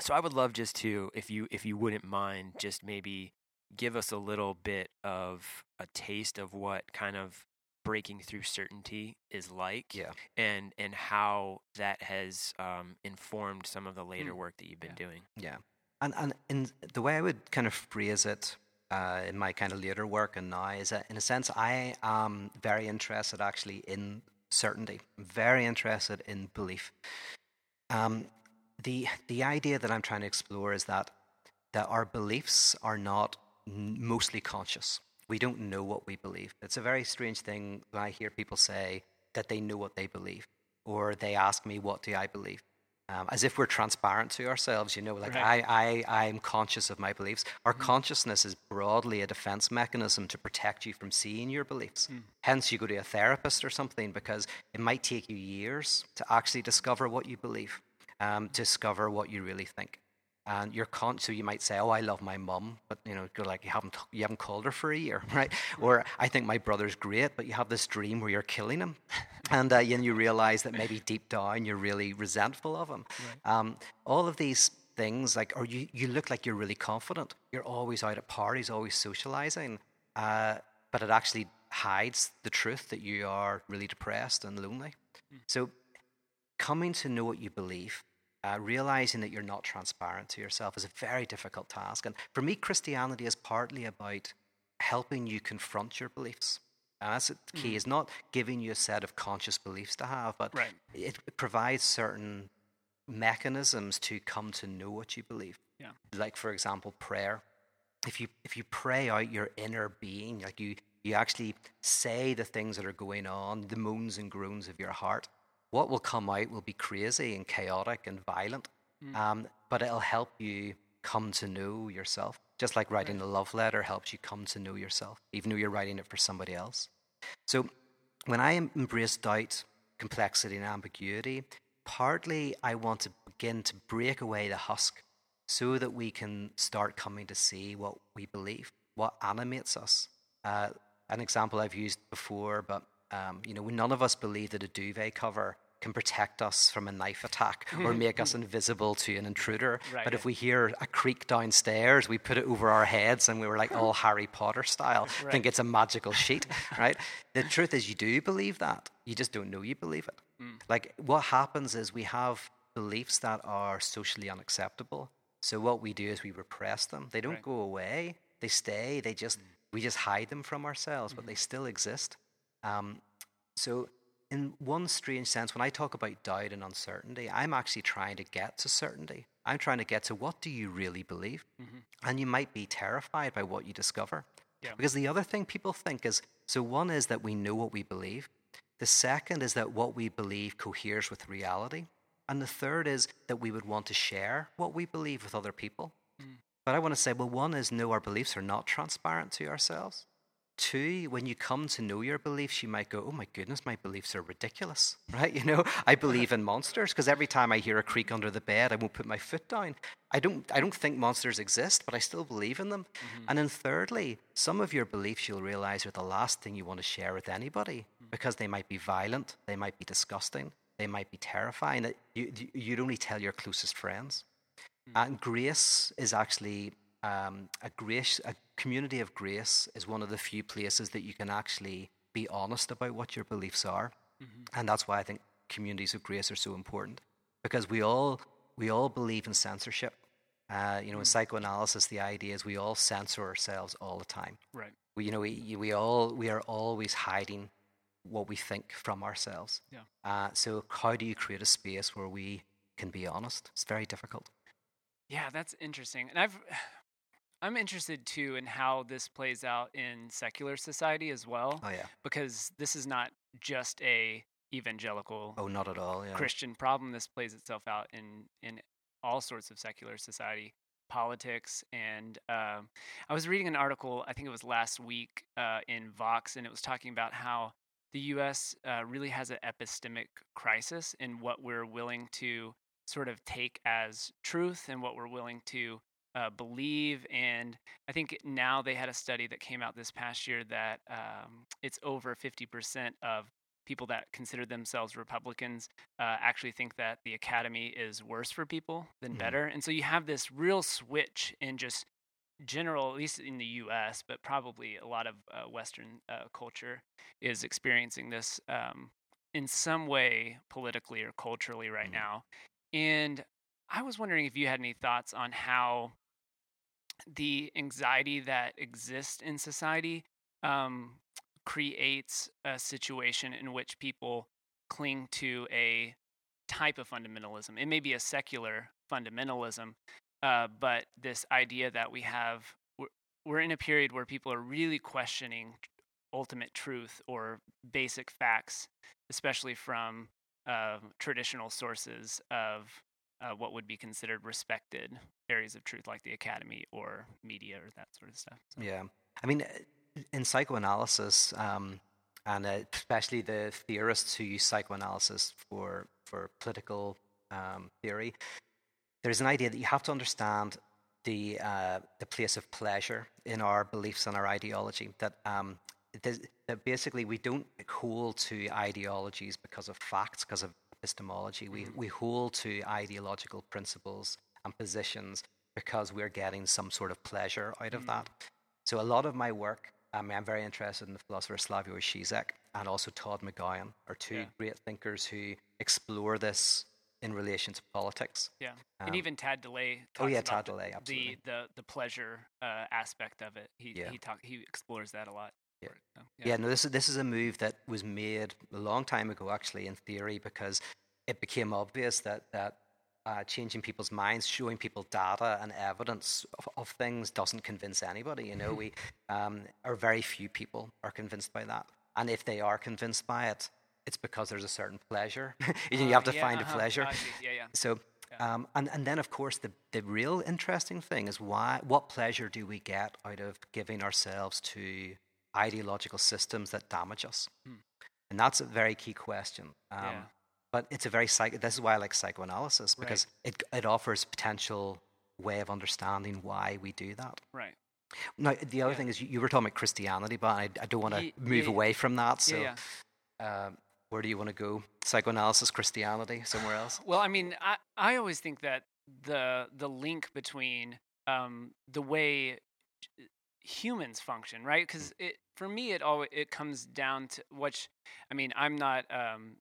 so I would love just to, if you if you wouldn't mind, just maybe give us a little bit of a taste of what kind of breaking through certainty is like Yeah. and and how that has um, informed some of the later Mm. work that you've been Yeah. doing Yeah. And, and in the way I would kind of phrase it uh, in my kind of later work and now is that, in a sense, I am very interested actually in certainty, very interested in belief. Um, the, the idea that I'm trying to explore is that, that our beliefs are not n- mostly conscious. We don't know what we believe. It's a very strange thing when I hear people say that they know what they believe, or they ask me, What do I believe? um, as if we're transparent to ourselves. You know, like Right. I, I, I'm conscious of my beliefs. Our consciousness is broadly a defense mechanism to protect you from seeing your beliefs. Hence, you go to a therapist or something because it might take you years to actually discover what you believe, um, discover what you really think. And you're con- so you might say, "Oh, I love my mum," but you know, you're like you haven't you haven't called her for a year, right? Or I think my brother's great, but you have this dream where you're killing him, and uh, then you realize that maybe deep down you're really resentful of him. Um, all of these things, like, or you you look like you're really confident. You're always out at parties, always socializing, uh, but it actually hides the truth that you are really depressed and lonely. So coming to know what you believe, uh, realizing that you're not transparent to yourself is a very difficult task. And for me, Christianity is partly about helping you confront your beliefs. And that's the key, is not giving you a set of conscious beliefs to have, but Right. it provides certain mechanisms to come to know what you believe. Yeah. Like, for example, prayer. If you if you pray out your inner being, like you you actually say the things that are going on, the moans and groans of your heart, what will come out will be crazy and chaotic and violent. Um, but it'll help you come to know yourself. Just like writing a love letter helps you come to know yourself, even though you're writing it for somebody else. So when I embrace doubt, complexity, and ambiguity, partly I want to begin to break away the husk so that we can start coming to see what we believe, what animates us. Uh, an example I've used before, but um, you know, none of us believe that a duvet cover can protect us from a knife attack or hmm. make us invisible to an intruder. Right. But if we hear a creak downstairs, we put it over our heads and we were like all Harry Potter style, think it's a magical sheet, right? The truth is, you do believe that. You just don't know you believe it. Hmm. Like, what happens is we have beliefs that are socially unacceptable. So, what we do is we repress them. They don't Right. go away, they stay. They just, hmm. we just hide them from ourselves, but they still exist. Um, so, in one strange sense, when I talk about doubt and uncertainty, I'm actually trying to get to certainty. I'm trying to get to what do you really believe? Mm-hmm. And you might be terrified by what you discover. Yeah. Because the other thing people think is so, one is that we know what we believe, the second is that what we believe coheres with reality, and the third is that we would want to share what we believe with other people. Mm. But I want to say, well, one is no, our beliefs are not transparent to ourselves. Two, when you come to know your beliefs, you might go, oh my goodness, my beliefs are ridiculous, right? You know, I believe in monsters because every time I hear a creak under the bed, I won't put my foot down. I don't, I don't think monsters exist, but I still believe in them. Mm-hmm. And then thirdly, some of your beliefs you'll realize are the last thing you want to share with anybody mm. because they might be violent, they might be disgusting, they might be terrifying. That you, you- you'd only tell your closest friends. Hmm. And grace is actually um, a grace, a community of grace is one of the few places that you can actually be honest about what your beliefs are, and that's why I think communities of grace are so important because we all we all believe in censorship. Uh, you know, in psychoanalysis, the idea is we all censor ourselves all the time. Right. We, you know, we, we all we are always hiding what we think from ourselves. Yeah. Uh, so how do you create a space where we can be honest? It's very difficult. Yeah, that's interesting. And I've I'm interested too in how this plays out in secular society as well Oh yeah. because this is not just a evangelical Oh, not at all. Yeah. Christian problem. This plays itself out in in all sorts of secular society, politics, and um, I was reading an article. I think it was last week uh, in Vox, and it was talking about how the U.S. Uh, really has an epistemic crisis in what we're willing to sort of take as truth and what we're willing to uh, believe. And I think now they had a study that came out this past year that um, it's over 50% of people that consider themselves Republicans uh, actually think that the academy is worse for people than Mhm. better. And so you have this real switch in just general, at least in the U.S., but probably a lot of uh, Western uh, culture is experiencing this um, in some way politically or culturally right Mhm. now. And I was wondering if you had any thoughts on how the anxiety that exists in society um, creates a situation in which people cling to a type of fundamentalism. It may be a secular fundamentalism, uh, but this idea that we have, we're, we're in a period where people are really questioning ultimate truth or basic facts, especially from uh, traditional sources of uh, what would be considered respected areas of truth, like the academy or media or that sort of stuff. So, Yeah. I mean, uh, in psychoanalysis, um, and uh, especially the theorists who use psychoanalysis for, for political um, theory, there's an idea that you have to understand the, uh, the place of pleasure in our beliefs and our ideology. That, um, that basically we don't hold to ideologies because of facts, because of epistemology. We, we hold to ideological principles and positions because we're getting some sort of pleasure out of Mm. that. So a lot of my work, I mean, I'm very interested in the philosopher Slavoj Žižek and also Todd McGowan are two Yeah. great thinkers who explore this in relation to politics. yeah. Um, and even Tad DeLay oh yeah, the- DeLay, the absolutely. the the pleasure uh, aspect of it. He Yeah. he talk he explores that a lot. Yeah. So, yeah. no, this is this is a move that was made a long time ago, actually, in theory, because it became obvious that that uh, changing people's minds, showing people data and evidence of, of things, doesn't convince anybody. You know, we um, or very few people are convinced by that, and if they are convinced by it, it's because there's a certain pleasure. you, Uh, have to yeah, find uh-huh. a pleasure. Yeah, yeah. So, um, and, and then of course the, the real interesting thing is why what pleasure do we get out of giving ourselves to ideological systems that damage us? Hmm. And that's a very key question. Um, Yeah. But it's a very psych. This is why I like psychoanalysis because it it offers potential way of understanding why we do that. Right. Now, the other Yeah. thing is you, you were talking about Christianity, but I, I don't want to move yeah, away from that. So, um, where do you want to go? Psychoanalysis, Christianity, somewhere else? Well, I mean, I, I always think that the the link between um, the way humans function, right? Because it for me, it always it comes down to which, I mean, I'm not um,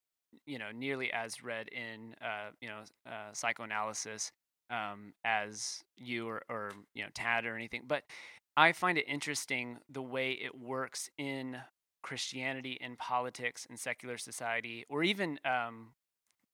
you know nearly as read in uh, you know uh, psychoanalysis um, as you or, or you know Tad or anything, but I find it interesting the way it works in Christianity, in politics, in secular society, or even um,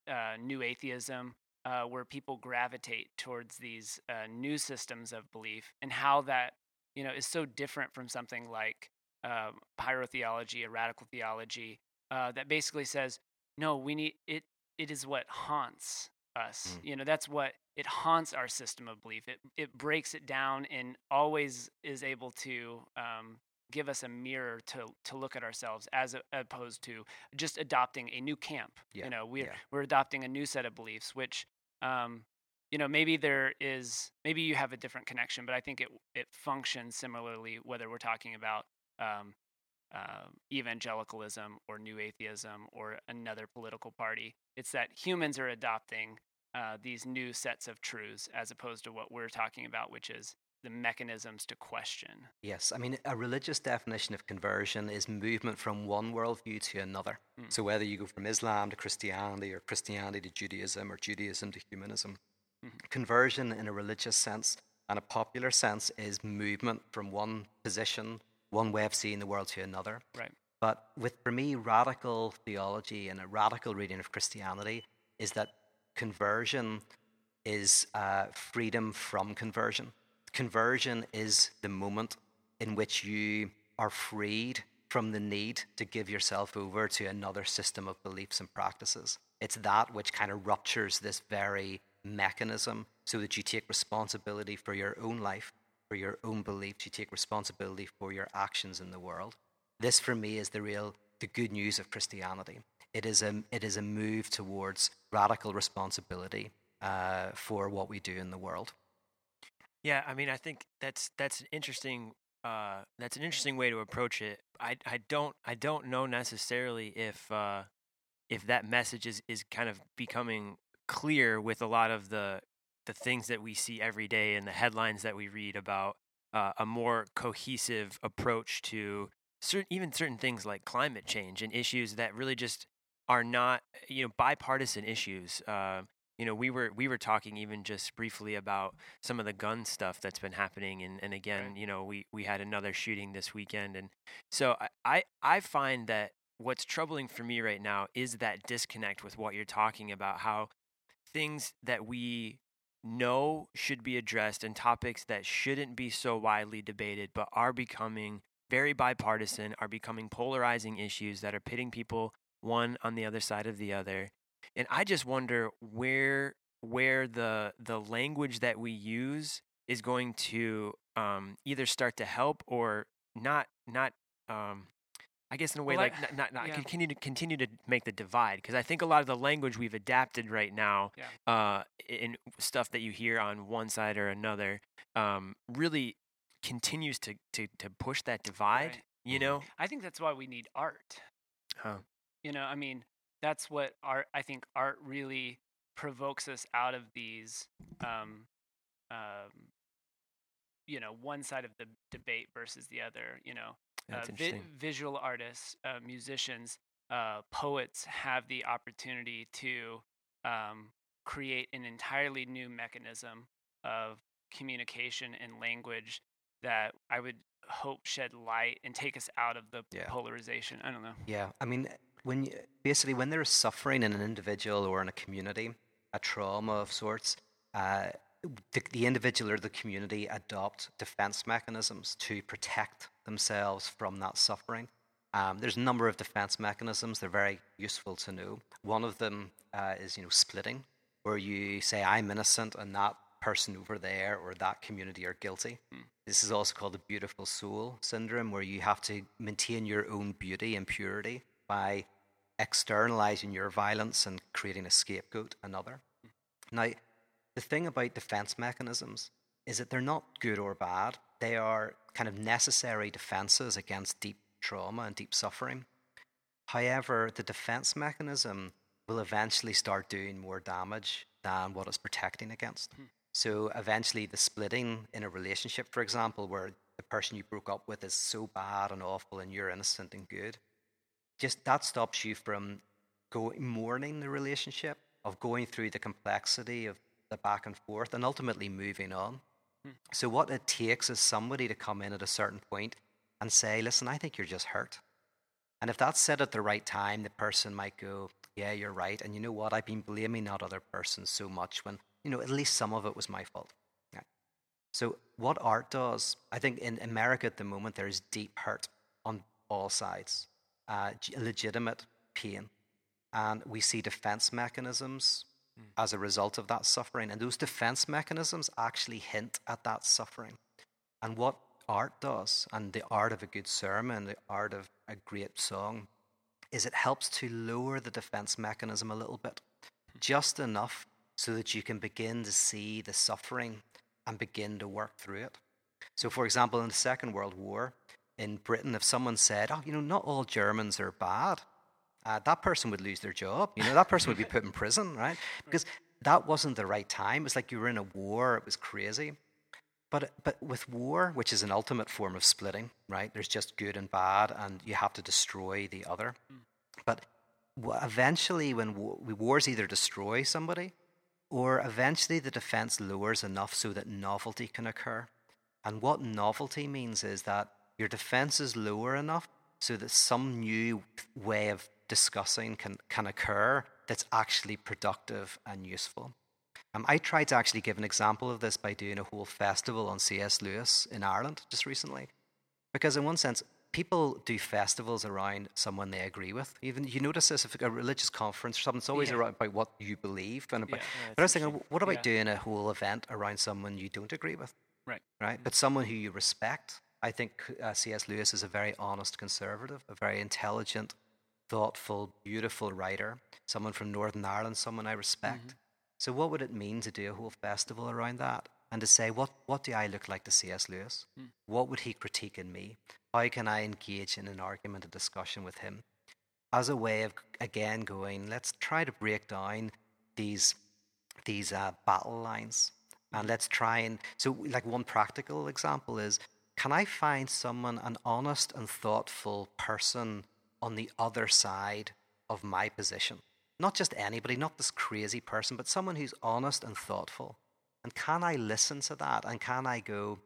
uh, new atheism, uh, where people gravitate towards these uh, new systems of belief, and how that you know is so different from something like uh, pyrotheology, a radical theology uh, that basically says, no, we need it. It is what haunts us. Mm. You know, that's what it haunts our system of belief. It it breaks it down and always is able to um, give us a mirror to to look at ourselves as a, opposed to just adopting a new camp. Yeah, You know, we're yeah. we're adopting a new set of beliefs, which um, you know maybe there is maybe you have a different connection, but I think it it functions similarly whether we're talking about um, uh, evangelicalism or new atheism or another political party. It's that humans are adopting uh, these new sets of truths as opposed to what we're talking about, which is the mechanisms to question. Yes, I mean, a religious definition of conversion is movement from one worldview to another. Mm. So whether you go from Islam to Christianity or Christianity to Judaism or Judaism to humanism. Conversion in a religious sense and a popular sense is movement from one position, one way of seeing the world to another. Right. But with, for me, radical theology and a radical reading of Christianity is that conversion is uh, freedom from conversion. Conversion is the moment in which you are freed from the need to give yourself over to another system of beliefs and practices. It's that which kind of ruptures this very mechanism so that you take responsibility for your own life, for your own beliefs, you take responsibility for your actions in the world. This, for me, is the real, the good news of Christianity. It is a, it is a move towards radical responsibility uh, for what we do in the world. Yeah, I mean, I think that's that's an interesting uh, that's an interesting way to approach it. I, I don't I don't know necessarily if uh, if that message is, is kind of becoming clear with a lot of the the things that we see every day and the headlines that we read about uh, a more cohesive approach to certain even certain things like climate change and issues that really just are not you know bipartisan issues. Uh, you know, we were we were talking even just briefly about some of the gun stuff that's been happening, and and again, Right. you know, we we had another shooting this weekend, and so I I, I find that what's troubling for me right now is that disconnect with what you're talking about, how things that we know should be addressed and topics that shouldn't be so widely debated but are becoming very bipartisan are becoming polarizing issues that are pitting people one on the other side of the other. And i just wonder where where the the language that we use is going to um, either start to help or not not um, I guess in a way Well, I- like not not, not yeah. continue to continue to make the divide because I think a lot of the language we've adapted right now Yeah. uh, in stuff that you hear on one side or another um, really continues to, to to push that divide. Right. You know, I think that's why we need art. Huh. You know, I mean, that's what art. I think art really provokes us out of these, um, um, you know, one side of the debate versus the other. You know, that's uh, vi- visual artists, uh, musicians, uh, poets have the opportunity to um, create an entirely new mechanism of communication and language that I would hope shed light and take us out of the Yeah. polarization. I don't know. Yeah, I mean, when you, basically when there is suffering in an individual or in a community, a trauma of sorts, uh, the, the individual or the community adopt defense mechanisms to protect themselves from that suffering. Um, there's a number of defense mechanisms. They're very useful to know. One of them uh, is, you know, splitting, where you say, "I'm innocent," and that person over there or that community are guilty. This is also called the beautiful soul syndrome, where you have to maintain your own beauty and purity by externalizing your violence and creating a scapegoat, another. Now, the thing about defense mechanisms is that they're not good or bad. They are kind of necessary defenses against deep trauma and deep suffering. However, the defense mechanism will eventually start doing more damage than what it's protecting against. Hmm. So eventually, the splitting in a relationship, for example, where the person you broke up with is so bad and awful and you're innocent and good, just that stops you from going mourning the relationship, of going through the complexity of the back and forth, and ultimately moving on. So what it takes is somebody to come in at a certain point and say, "Listen, I think you're just hurt." And if that's said at the right time, the person might go, Yeah, you're right. And you know what? I've been blaming that other person so much when, you know, at least some of it was my fault. Yeah. So, what art does, I think in America at the moment, there is deep hurt on all sides, uh, legitimate pain. And we see defense mechanisms Mm. as a result of that suffering. And those defense mechanisms actually hint at that suffering. And what art does, and the art of a good sermon, the art of a great song, is it helps to lower the defense mechanism a little bit, hmm. just enough so that you can begin to see the suffering and begin to work through it. So, for example, in the Second World War, in Britain, if someone said, Oh, you know, not all Germans are bad, uh, that person would lose their job. You know, that person would be put in prison, right? Because that wasn't the right time. It was like you were in a war, it was crazy. But, but with war, which is an ultimate form of splitting, right? There's just good and bad, and you have to destroy the other. But eventually, when wa- wars either destroy somebody, or eventually the defense lowers enough so that novelty can occur. And what novelty means is that your defense is lower enough so that some new way of discussing can, can occur that's actually productive and useful. Um, I tried to actually give an example of this by doing a whole festival on C.S. Lewis in Ireland just recently. Because, in one sense, people do festivals around someone they agree with. Even you notice this if a religious conference or something, it's always Yeah. around about what you believe. And about, Yeah. But I was thinking, what about Yeah. doing a whole event around someone you don't agree with? Right. Right? But someone who you respect. I think uh, C.S. Lewis is a very honest conservative, a very intelligent, thoughtful, beautiful writer, someone from Northern Ireland, someone I respect. So, what would it mean to do a whole festival around that? and to say, what, what do I look like to C.S. Lewis? Mm. What would he critique in me? How can I engage in an argument, a discussion with him? As a way of, again, going, let's try to break down these, these uh, battle lines. And let's try and, so like one practical example is, can I find someone, an honest and thoughtful person on the other side of my position? Not just anybody, not this crazy person, but someone who's honest and thoughtful. And can I listen to that? And can I go,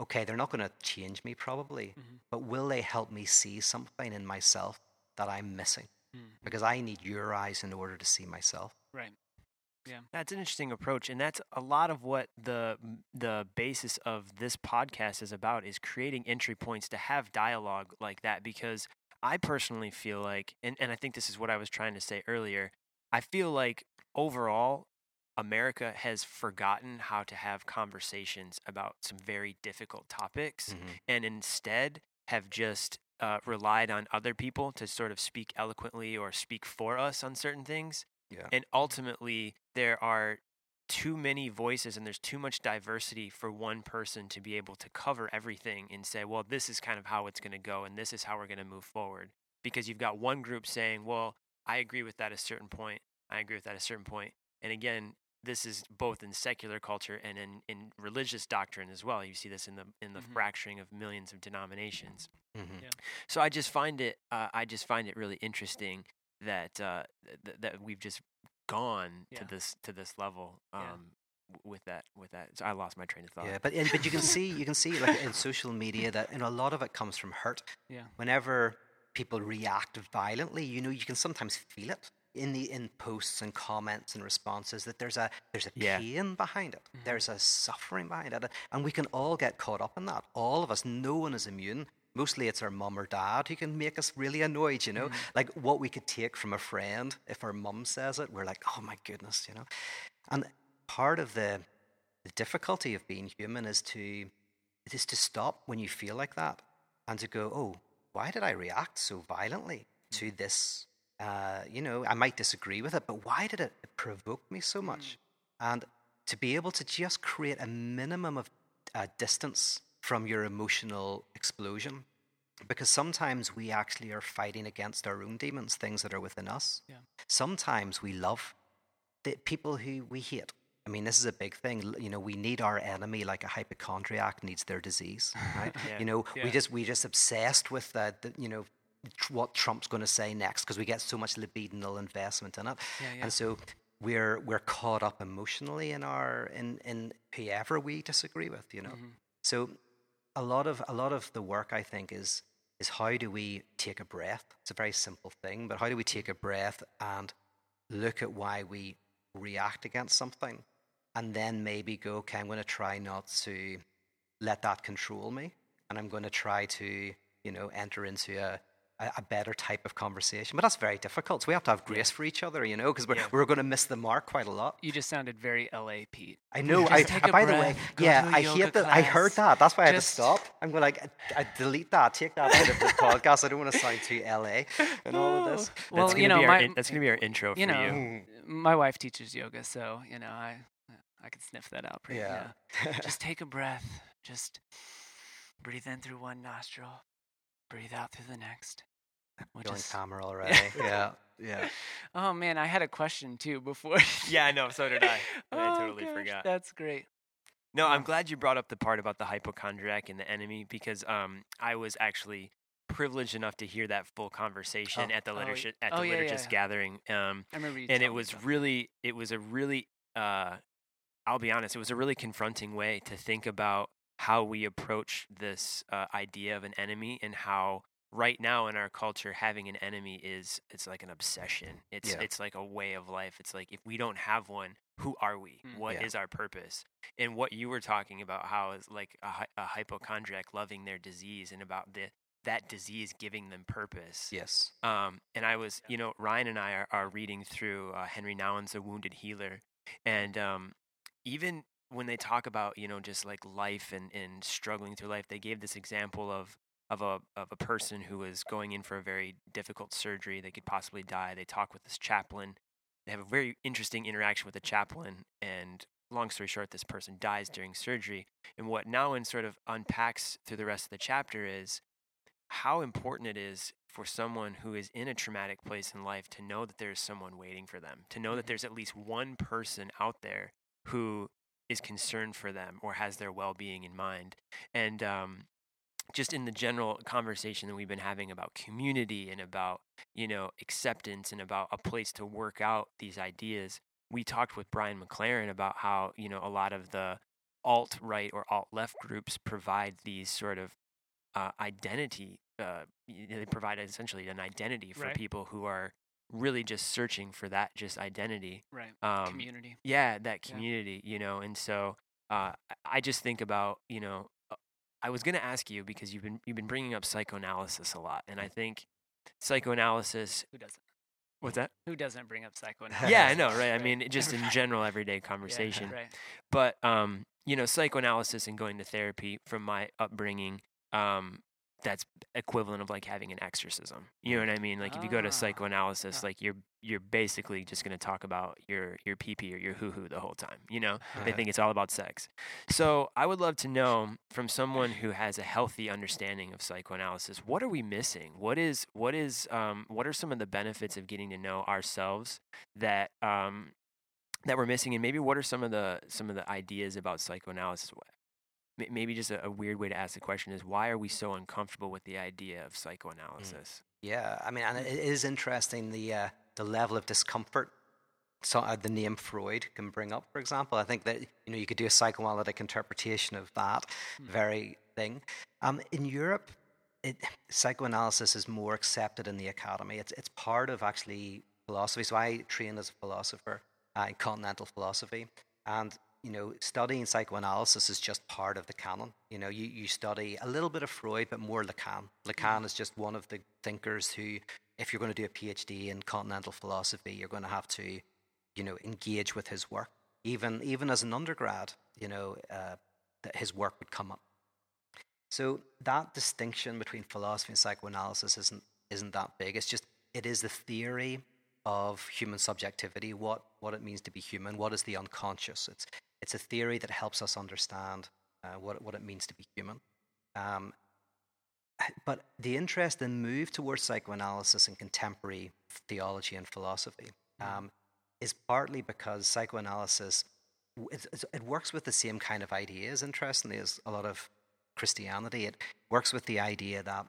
okay, they're not going to change me probably, Mm-hmm. but will they help me see something in myself that I'm missing? Mm. Because I need your eyes in order to see myself. Right. Yeah. That's an interesting approach, and that's a lot of what the the basis of this podcast is about: is creating entry points to have dialogue like that. Because I personally feel like, and, and I think this is what I was trying to say earlier. I feel like overall, America has forgotten how to have conversations about some very difficult topics, and instead have just uh, relied on other people to sort of speak eloquently or speak for us on certain things. Yeah. And ultimately, there are too many voices and there's too much diversity for one person to be able to cover everything and say, well, this is kind of how it's going to go and this is how we're going to move forward. Because you've got one group saying, well, I agree with that at a certain point. I agree with that at a certain point. And again, this is both in secular culture and in, in religious doctrine as well. You see this in the in the Mhm. fracturing of millions of denominations. Mhm. Yeah. So I just find it uh, I just find it really interesting that uh, th- that we've just gone Yeah. to this to this level um, Yeah. w- with that with that. So I lost my train of thought. Yeah, but and, but you can see you can see like in social media that you know, a lot of it comes from hurt. Yeah. Whenever people react violently, you know you can sometimes feel it in the in posts and comments and responses that there's a there's a Yeah. pain behind it. There's a suffering behind it, and we can all get caught up in that. All of us. No one is immune. Mostly it's our mum or dad who can make us really annoyed, you know? Like what we could take from a friend, if our mum says it, we're like, oh my goodness, you know? And part of the, the difficulty of being human is to is to stop when you feel like that and to go, oh, why did I react so violently to this? Uh, you know, I might disagree with it, but why did it provoke me so much? And to be able to just create a minimum of uh, distance from your emotional explosion. Because sometimes we actually are fighting against our own demons, things that are within us. Yeah. Sometimes we love the people who we hate. I mean, this is a big thing. You know, we need our enemy like a hypochondriac needs their disease, right? Yeah. You know, Yeah. we just we just obsessed with that. You know, tr- what Trump's going to say next because we get so much libidinal investment in it, Yeah, yeah. and so we're we're caught up emotionally in our in in whoever we disagree with. You know, Mhm. so a lot of a lot of the work I think is is how do we take a breath? It's a very simple thing, but how do we take a breath and look at why we react against something, and then maybe go, okay, I'm going to try not to let that control me, and I'm going to try to you know enter into a a, a better type of conversation. But that's very difficult. So we have to have grace for each other, you know, because we're, Yeah. we're going to miss the mark quite a lot. You just sounded very LA Pete. I know. Just I, take a by the way, yeah, to a I yoga hate that. I heard that. That's why I had to stop. I'm going like, I, I delete that, take that out of the podcast. I don't want to sound too LA and all of this. Oh, well, that's you gonna know, be our my, in- that's gonna be our intro you for know, you. my wife teaches yoga, so you know, I I can sniff that out. Pretty, Yeah. Just take a breath. Just breathe in through one nostril, breathe out through the next. We'll Going just- camera already. yeah, yeah. Oh man, I had a question too before. Yeah, I know. So did I. I Oh, totally gosh, forgot. That's great. No, I'm glad you brought up the part about the hypochondriac and the enemy because um, I was actually privileged enough to hear that full conversation Oh. at the Oh, y- liturgi- at oh, the yeah, yeah, liturgist yeah. gathering. Um, I remember you. and it was really it was a really uh i'll be honest it was a really confronting way to think about how we approach this uh, idea of an enemy and how right now in our culture having an enemy is it's like an obsession it's Yeah. it's like a way of life it's like if we don't have one who are we Mm. What is Yeah. our purpose and what you were talking about how is like a, a hypochondriac loving their disease and about the that disease giving them purpose Yes. um, and I was, you know, Ryan and I are, are reading through uh, Henry Nouwen's A Wounded Healer. And um, even when they talk about, you know, just like life and, and struggling through life, they gave this example of, of, a, of a person who was going in for a very difficult surgery. They could possibly die. They talk with this chaplain. They have a very interesting interaction with the chaplain. And long story short, this person dies during surgery. And what Nouwen sort of unpacks through the rest of the chapter is how important it is for someone who is in a traumatic place in life to know that there's someone waiting for them, to know that Mhm. there's at least one person out there who is concerned for them or has their well being in mind. And um, just in the general conversation that we've been having about community and about, you know, acceptance and about a place to work out these ideas, we talked with Brian McLaren about how, you know, a lot of the alt right or alt left groups provide these sort of uh, identity. Uh, they provide essentially an identity for Right. people who are really just searching for that just identity. Right. Um, Community. yeah, that Yeah. community, you know, and so uh, I- just think about, you know, uh, I was going to ask you because you've been you've been bringing up psychoanalysis a lot, and I think psychoanalysis. Who doesn't? What's that? Who doesn't bring up psychoanalysis? yeah, I know, right? I mean, just in general, everyday Yeah, conversation. right. But um, you know, psychoanalysis and going to therapy from my upbringing, um, that's equivalent of like having an exorcism. You know what I mean? Like if you go to Ah. psychoanalysis, like you're you're basically just going to talk about your your pee pee or your hoo hoo the whole time. You know, they think it's all about sex. So I would love to know from someone who has a healthy understanding of psychoanalysis, what are we missing? What is what is um, what are some of the benefits of getting to know ourselves that um, that we're missing, and maybe what are some of the some of the ideas about psychoanalysis? Maybe just a, a weird way to ask the question is why are we so uncomfortable with the idea of psychoanalysis? Yeah, I mean, and it is interesting the uh, the level of discomfort so, uh, the name Freud can bring up. For example, I think that you know you could do a psychoanalytic interpretation of that very thing. Um, in Europe, it, psychoanalysis is more accepted in the academy. It's it's part of actually philosophy. So I trained as a philosopher uh, in continental philosophy, and you know studying psychoanalysis is just part of the canon. You know, you, you study a little bit of Freud, but more Lacan. Lacan is just one of the thinkers who, if you're going to do a PhD in continental philosophy, you're going to have to, you know, engage with his work. Even even as an undergrad, you know, uh, that his work would come up. So that distinction between philosophy and psychoanalysis isn't isn't that big. It's just it is the theory of human subjectivity, what what it means to be human, what is the unconscious. It's it's a theory that helps us understand uh, what what it means to be human. Um, but the interest and move towards psychoanalysis in contemporary theology and philosophy um, is partly because psychoanalysis it's- it works with the same kind of ideas, interestingly, as a lot of Christianity. It works with the idea that,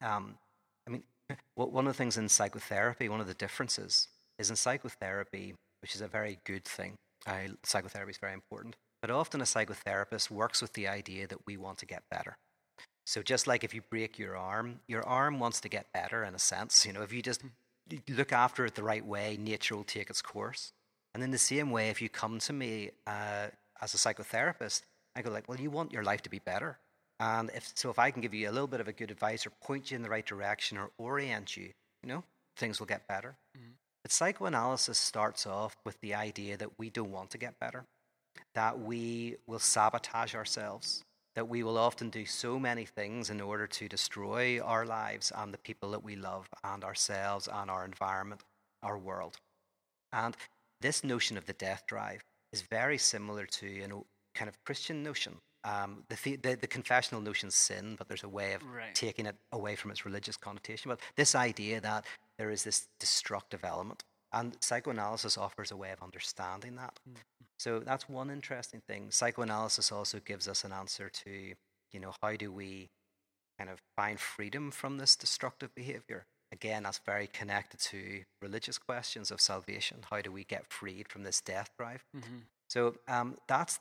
um, I mean, one of the things in psychotherapy, one of the differences is in psychotherapy, which is a very good thing. Uh, psychotherapy is very important. But often a psychotherapist works with the idea that we want to get better. So just like if you break your arm, your arm wants to get better in a sense. You know, if you just look after it the right way, nature will take its course. And in the same way, if you come to me uh, as a psychotherapist, I go like, well, you want your life to be better. And if so, if I can give you a little bit of a good advice or point you in the right direction or orient you, you know, things will get better. But psychoanalysis starts off with the idea that we don't want to get better, that we will sabotage ourselves, that we will often do so many things in order to destroy our lives and the people that we love and ourselves and our environment, our world. And this notion of the death drive is very similar to you know kind of Christian notion. Um, the, the, the, confessional notion sin, but there's a way of Right. taking it away from its religious connotation. But this idea that there is this destructive element, and psychoanalysis offers a way of understanding that. So that's one interesting thing. Psychoanalysis also gives us an answer to, you know, how do we kind of find freedom from this destructive behavior? Again, that's very connected to religious questions of salvation. How do we get freed from this death drive? Mm-hmm. So um, that's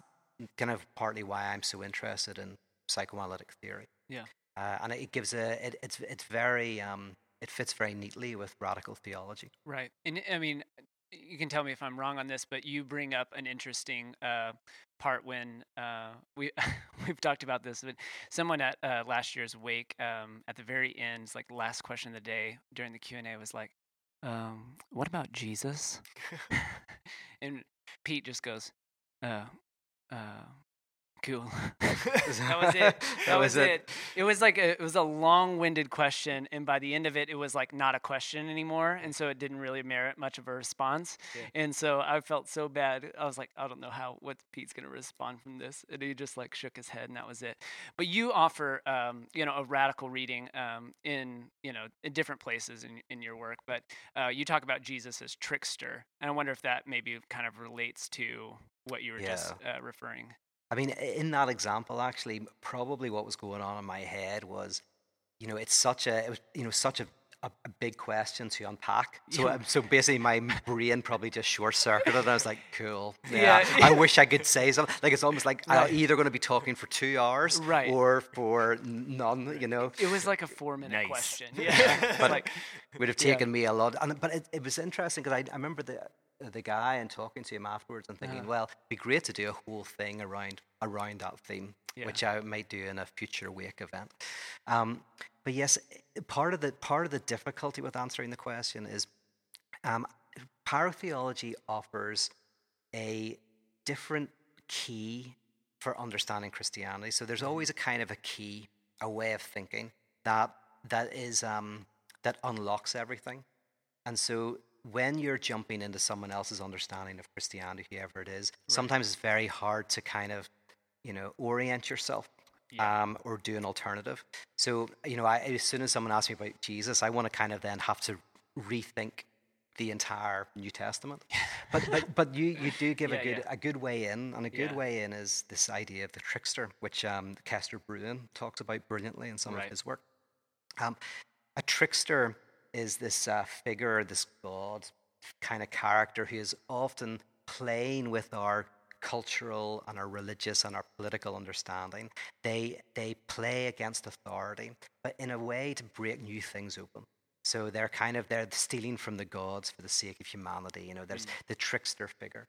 kind of partly why I'm so interested in psychoanalytic theory. Yeah. Uh, and it gives a it, it's it's very um, it fits very neatly with radical theology. Right. And I mean, you can tell me if I'm wrong on this, but you bring up an interesting uh, part when uh, we we've talked about this. But someone at uh, last year's wake, um, at the very end, like last question of the day during the Q and A was like, um, "What about Jesus?" and Pete just goes, "Uh, uh, cool. that was it. That, was, it. it. was like a, it was a long-winded question, and by the end of it, it was like not a question anymore, and so it didn't really merit much of a response. Yeah. And so I felt so bad. I was like, I don't know how what Pete's gonna respond from this, and he just like shook his head, and that was it. But you offer, um, you know, a radical reading um, in you know in different places in in your work, but uh, you talk about Jesus as trickster, and I wonder if that maybe kind of relates to what you were yeah. just uh, referring. I mean, in that example, actually, probably what was going on in my head was, you know, it's such a, it was, you know, such a, a, a big question to unpack. So, yeah. Um, so basically, my brain probably just short circuited. and I was like, cool. Yeah, yeah. I wish I could say something. Like it's almost like right. I'm either going to be talking for two hours, right. or for none. You know, it was like a four minute nice. question. Yeah, but like, it would have taken me a lot. And but it, it was interesting because I, I remember the the guy and talking to him afterwards and thinking, uh-huh. well, it'd be great to do a whole thing around around that theme, yeah. which I might do in a future Wake event. Um, but yes, part of the part of the difficulty with answering the question is um, pyrotheology offers a different key for understanding Christianity. So there's always a kind of a key, a way of thinking that that is um, that unlocks everything. And so when you're jumping into someone else's understanding of Christianity, whoever it is, right. sometimes it's very hard to kind of, you know, orient yourself yeah. um, or do an alternative. So, you know, I, as soon as someone asks me about Jesus, I want to kind of then have to rethink the entire New Testament. but but but you you do give yeah, a good yeah. a good way in, and a good way in is this idea of the trickster, which um, Kester Brewin talks about brilliantly in some right. of his work. Um, a trickster is this uh, figure, this God kind of character who is often playing with our cultural and our religious and our political understanding. They, they play against authority, but in a way to break new things open. So they're kind of they're stealing from the gods for the sake of humanity. You know, there's mm. the trickster figure.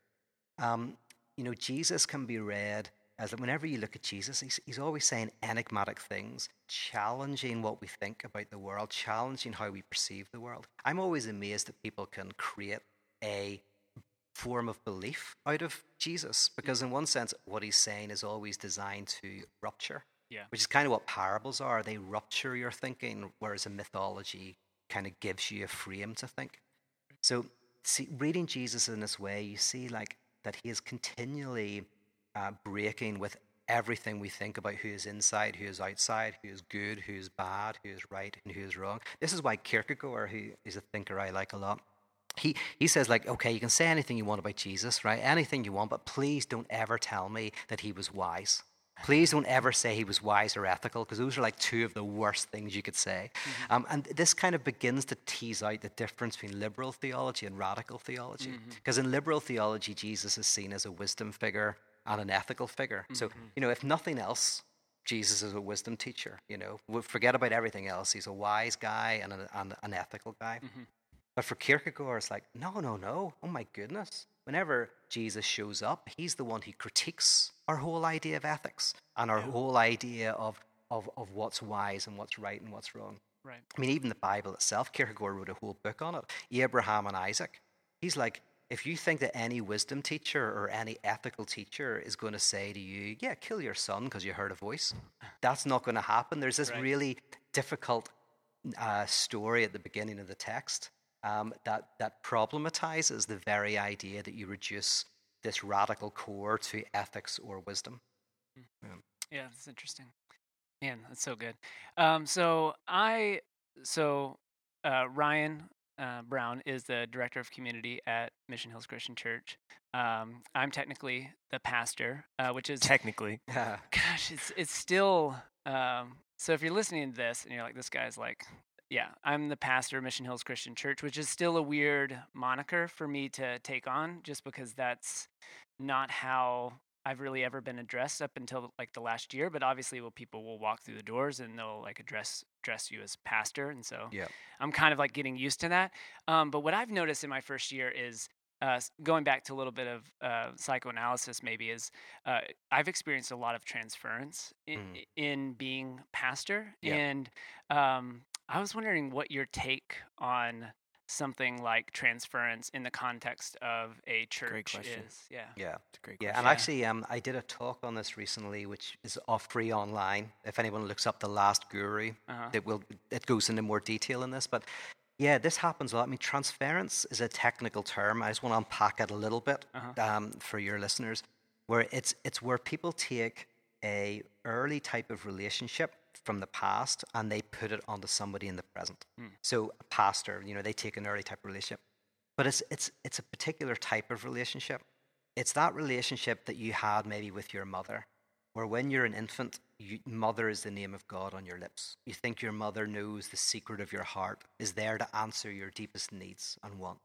Um, you know, Jesus can be read as that whenever you look at Jesus, he's, he's always saying enigmatic things, challenging what we think about the world, challenging how we perceive the world. I'm always amazed that people can create a form of belief out of Jesus, because in one sense, what he's saying is always designed to rupture, yeah. which is kind of what parables are. They rupture your thinking, whereas a mythology kind of gives you a frame to think. So, see, reading Jesus in this way, you see like that he is continually uh, breaking with everything we think about who is inside, who is outside, who is good, who is bad, who is right, and who is wrong. This is why Kierkegaard, who is a thinker I like a lot, he, he says, like, okay, you can say anything you want about Jesus, right? Anything you want, but please don't ever tell me that he was wise. Please don't ever say he was wise or ethical, because those are like two of the worst things you could say. Mm-hmm. Um, and this kind of begins to tease out the difference between liberal theology and radical theology. Because mm-hmm. in liberal theology, Jesus is seen as a wisdom figure, and an ethical figure. Mm-hmm. So, you know, if nothing else, Jesus is a wisdom teacher. You know, we'll forget about everything else. He's a wise guy and, a, and an ethical guy. Mm-hmm. But for Kierkegaard, it's like, no, no, no. Oh my goodness. Whenever Jesus shows up, he's the one who critiques our whole idea of ethics and our yeah. whole idea of, of, of what's wise and what's right and what's wrong. Right. I mean, even the Bible itself, Kierkegaard wrote a whole book on it. Abraham and Isaac. He's like, if you think that any wisdom teacher or any ethical teacher is going to say to you, yeah, kill your son because you heard a voice, that's not going to happen. There's this right. really difficult uh, story at the beginning of the text um, that, that problematizes the very idea that you reduce this radical core to ethics or wisdom. Hmm. Yeah, yeah that's interesting. Man, that's so good. Um, so I, so uh, Ryan uh, Brown is the director of community at Mission Hills Christian Church. Um, I'm technically the pastor, uh, which is technically. gosh, it's it's still. Um, so if you're listening to this and you're like, this guy's like, yeah, I'm the pastor of Mission Hills Christian Church, which is still a weird moniker for me to take on, just because that's not how I've really ever been addressed up until like the last year, but obviously, well, people will walk through the doors and they'll like address address you as pastor, and so yeah. I'm kind of like getting used to that. Um, but what I've noticed in my first year is uh, going back to a little bit of uh, psychoanalysis, maybe is uh, I've experienced a lot of transference in, mm. in being pastor, yeah. and um, I was wondering what your take on something like transference in the context of a church great question. is. Yeah. Yeah. It's a great question. Yeah, and actually, um, I did a talk on this recently, which is off free online. If anyone looks up the last guru, Uh-huh. it will it goes into more detail in this. But yeah, this happens a lot. I mean, transference is a technical term. I just want to unpack it a little bit Uh-huh. um, for your listeners, where it's it's where people take a early type of relationship from the past and they put it onto somebody in the present. Hmm. So a pastor, you know, they take an early type relationship, but it's it's it's a particular type of relationship. It's that relationship that you had maybe with your mother, where when you're an infant, you, mother is the name of God on your lips. You think your mother knows the secret of your heart, is there to answer your deepest needs and wants.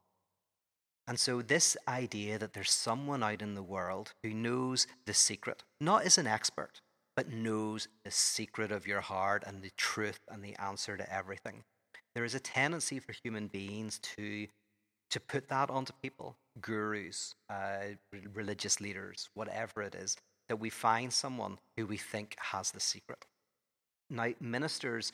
And so, this idea that there's someone out in the world who knows the secret, not as an expert, but knows the secret of your heart and the truth and the answer to everything. There is a tendency for human beings to, to put that onto people, gurus, uh, religious leaders, whatever it is, that we find someone who we think has the secret. Now, ministers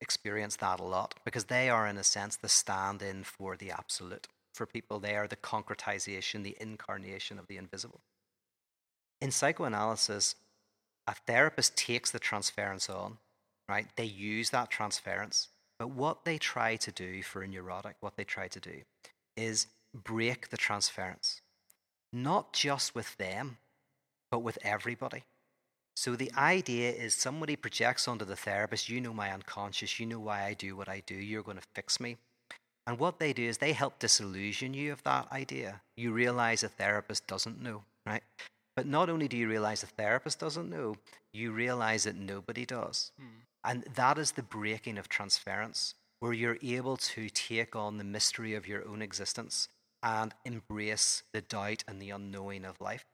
experience that a lot because they are, in a sense, the stand in for the absolute. For people, they are the concretization, the incarnation of the invisible. In psychoanalysis, a therapist takes the transference on, right? They use that transference. But what they try to do for a neurotic, what they try to do is break the transference, not just with them, but with everybody. So the idea is somebody projects onto the therapist, you know my unconscious, you know why I do what I do, you're going to fix me. And what they do is they help disillusion you of that idea. You realize a therapist doesn't know, right? But not only do you realize the therapist doesn't know, you realize that nobody does. Hmm. And that is the breaking of transference, where you're able to take on the mystery of your own existence and embrace the doubt and the unknowing of life.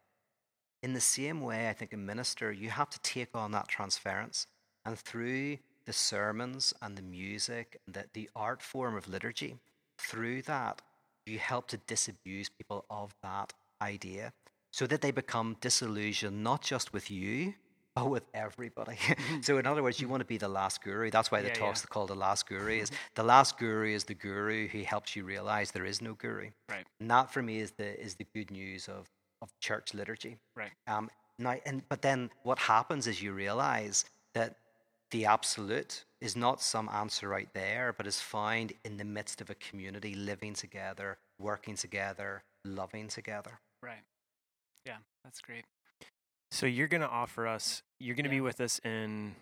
In the same way, I think a minister, you have to take on that transference. And through the sermons and the music and the, the art form of liturgy, through that, you help to disabuse people of that idea so that they become disillusioned not just with you, but with everybody. so, in other words, you want to be the last guru. That's why the Yeah, talk's yeah. called the last guru. Is the last guru is the guru who helps you realize there is no guru. Right. And that for me is the is the good news of of church liturgy. Right. Um, now, and but then what happens is you realize that the absolute is not some answer right there, but is found in the midst of a community living together, working together, loving together. Right. Yeah, that's great. So you're going to offer us, you're going to be with us in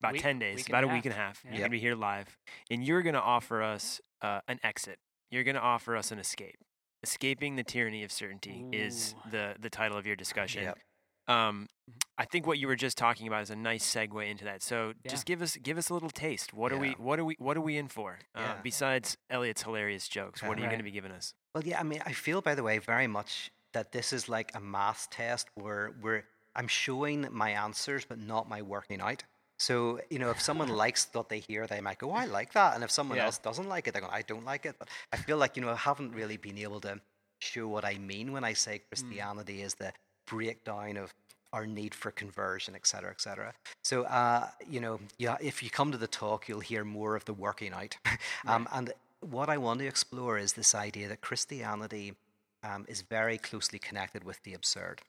about Week- 10 days, about a week and a half. Yeah. You're going to be here live. And you're going to offer us uh, an exit. You're going to offer us an escape. Escaping the tyranny of certainty is the, the title of your discussion. Yep. Um, Mhm. I think what you were just talking about is a nice segue into that. So Yeah. just give us give us a little taste. What are we what are we what are we in for? Uh, Yeah. besides Elliott's hilarious jokes, what are you Right. going to be giving us? Well, yeah, I mean, I feel, by the way, very much that this is like a math test where, where I'm showing my answers, but not my working out. So, you know, if someone likes what they hear, they might go, oh, I like that. And if someone Yeah. else doesn't like it, they're going, I don't like it. But I feel like, you know, I haven't really been able to show what I mean when I say Christianity is the breakdown of our need for conversion, et cetera, et cetera. So, uh, you know, yeah, if you come to the talk, you'll hear more of the working out. um, and what I want to explore is this idea that Christianity um, is very closely connected with the absurd.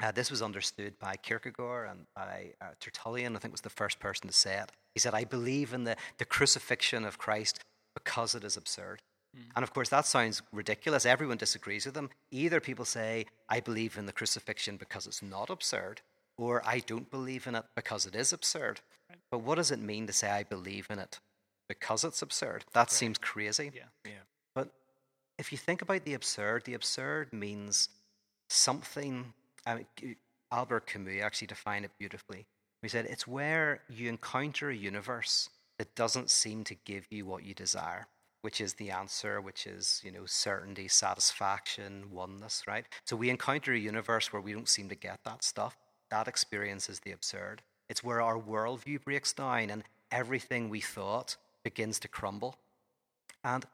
Uh, this was understood by Kierkegaard and by uh, Tertullian, I think was the first person to say it. He said, I believe in the, the crucifixion of Christ because it is absurd. And of course, that sounds ridiculous. Everyone disagrees with them. Either people say, I believe in the crucifixion because it's not absurd, or I don't believe in it because it is absurd. But what does it mean to say, I believe in it because it's absurd? That seems crazy. Yeah. Yeah. But if you think about the absurd, the absurd means something. I mean, Albert Camus actually defined it beautifully. He said it's where you encounter a universe that doesn't seem to give you what you desire, which is the answer, which is you know certainty, satisfaction, oneness, right? So we encounter a universe where we don't seem to get that stuff. That experience is the absurd. It's where our worldview breaks down and everything we thought begins to crumble. And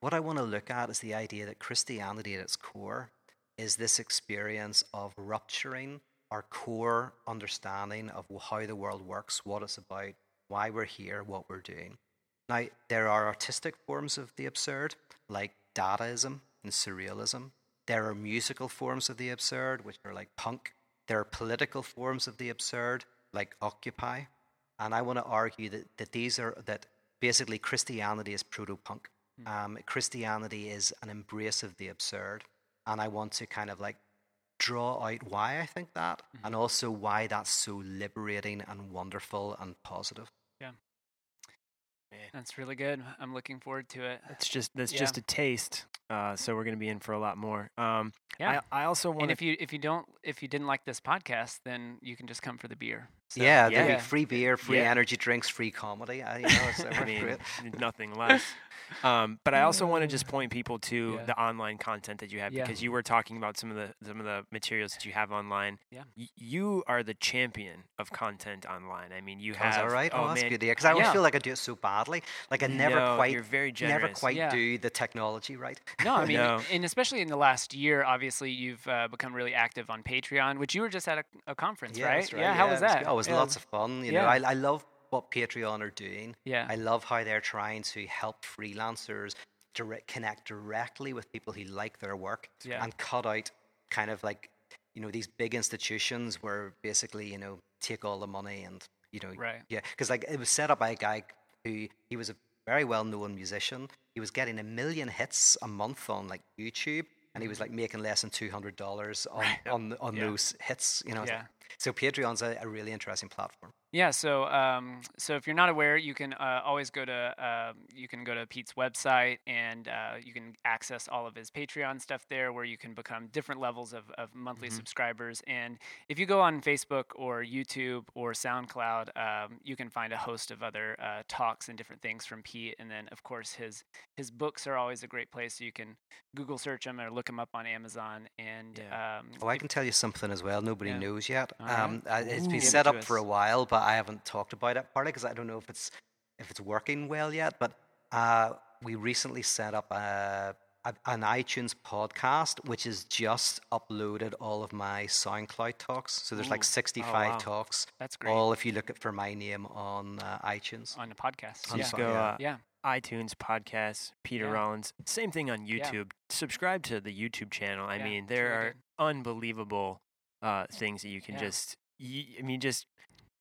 what I want to look at is the idea that Christianity at its core is this experience of rupturing our core understanding of how the world works, what it's about, why we're here, what we're doing. Now, there are artistic forms of the absurd, like Dadaism and Surrealism. There are musical forms of the absurd, which are like punk. There are political forms of the absurd, like Occupy. And I want to argue that, that these are, that basically Christianity is proto punk. Mm. Um, Christianity is an embrace of the absurd. And I want to kind of like draw out why I think that mm-hmm. and also why that's so liberating and wonderful and positive. Yeah. That's really good. I'm looking forward to it. It's just that's yeah. just a taste. Uh, so we're going to be in for a lot more. Um, yeah. I, I also want. And if you if you don't if you didn't like this podcast, then you can just come for the beer. So, yeah, there'll be free beer, free yeah. energy drinks, free comedy. I, you know, so I mean, nothing less. Um, but I also want to just point people to yeah. the online content that you have because you were talking about some of the some of the materials that you have online. Yeah, y- you are the champion of content online. I mean, you have. Is that right? Oh, oh that's man. good. Because I always feel like I do it so badly. Like I never no, quite. You're very generous. Never quite do the technology right. No, I mean, no. and especially in the last year, obviously you've uh, become really active on Patreon, which you were just at a, a conference, yeah, right? right? Yeah, how was that? Oh, it was lots of fun. You know, I, I love what Patreon are doing. Yeah. I love how they're trying to help freelancers direct, connect directly with people who like their work yeah. and cut out kind of like, you know, these big institutions where basically, you know, take all the money and, you know, right. yeah. Because like it was set up by a guy who, he was a very well known musician. He was getting a million hits a month on like YouTube and he was mm-hmm. like making less than two hundred dollars on right. on on yeah. those hits. You know, yeah. So Patreon's a, a, really interesting platform. Yeah. So um, so if you're not aware, you can uh, always go to uh, you can go to Pete's website and uh, you can access all of his Patreon stuff there, where you can become different levels of, of monthly mm-hmm. subscribers. And if you go on Facebook or YouTube or SoundCloud, um, you can find a host of other uh, talks and different things from Pete. And then of course his his books are always a great place. So you can Google search them or look look them up on Amazon. And yeah. um, oh, I can tell you something as well. Nobody yeah. knows yet. Um, right. it's Ooh, been set up for a while, but I haven't talked about it partly because I don't know if it's if it's working well yet. But uh, we recently set up a, a, an iTunes podcast, which is just uploaded all of my SoundCloud talks. So there's Ooh. like 65 oh, wow. talks. That's great. All if you look at for my name on uh, iTunes. On the podcast. On yeah. Go, uh, yeah iTunes podcasts, Peter yeah. Rollins. Same thing on YouTube. Yeah. Subscribe to the YouTube channel. I yeah, mean, there are unbelievable uh, things that you can just. I mean, just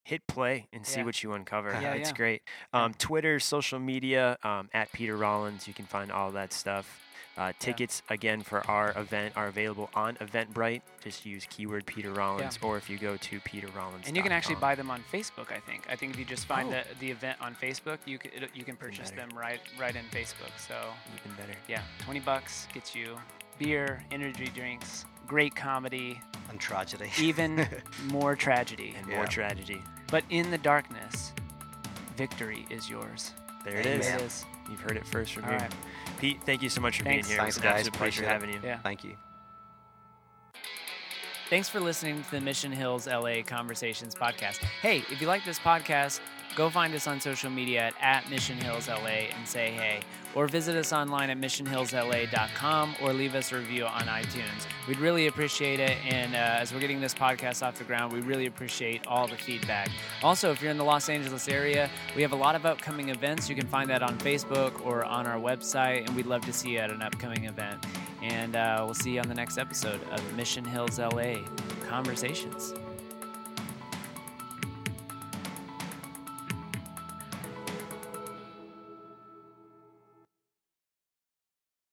hit play and see what you uncover. Yeah, it's great. Um, Twitter, social media, um, at Peter Rollins. You can find all that stuff. Uh, tickets yeah. again for our event are available on Eventbrite. Just use keyword Peter Rollins, yeah. or if you go to Peter Rollins. And you can actually buy them on Facebook. I think. I think if you just find oh. the, the event on Facebook, you can it, you can purchase them right right in Facebook. So even better. Yeah, twenty bucks gets you beer, energy drinks, great comedy, and tragedy. Even more tragedy and yeah. more tragedy. But in the darkness, victory is yours. There it is. It is. You've heard it first from All me. Right. Pete, thank you so much for Thanks. being here. Thanks, guys. An pleasure having you. Yeah. Thank you. Thanks for listening to the Mission Hills LA Conversations podcast. Hey, if you like this podcast, go find us on social media at, at Mission Hills LA and say hey. Or visit us online at missionhillsla.com or leave us a review on iTunes. We'd really appreciate it. And uh, as we're getting this podcast off the ground, we really appreciate all the feedback. Also, if you're in the Los Angeles area, we have a lot of upcoming events. You can find that on Facebook or on our website, and we'd love to see you at an upcoming event. And uh, we'll see you on the next episode of Mission Hills LA Conversations.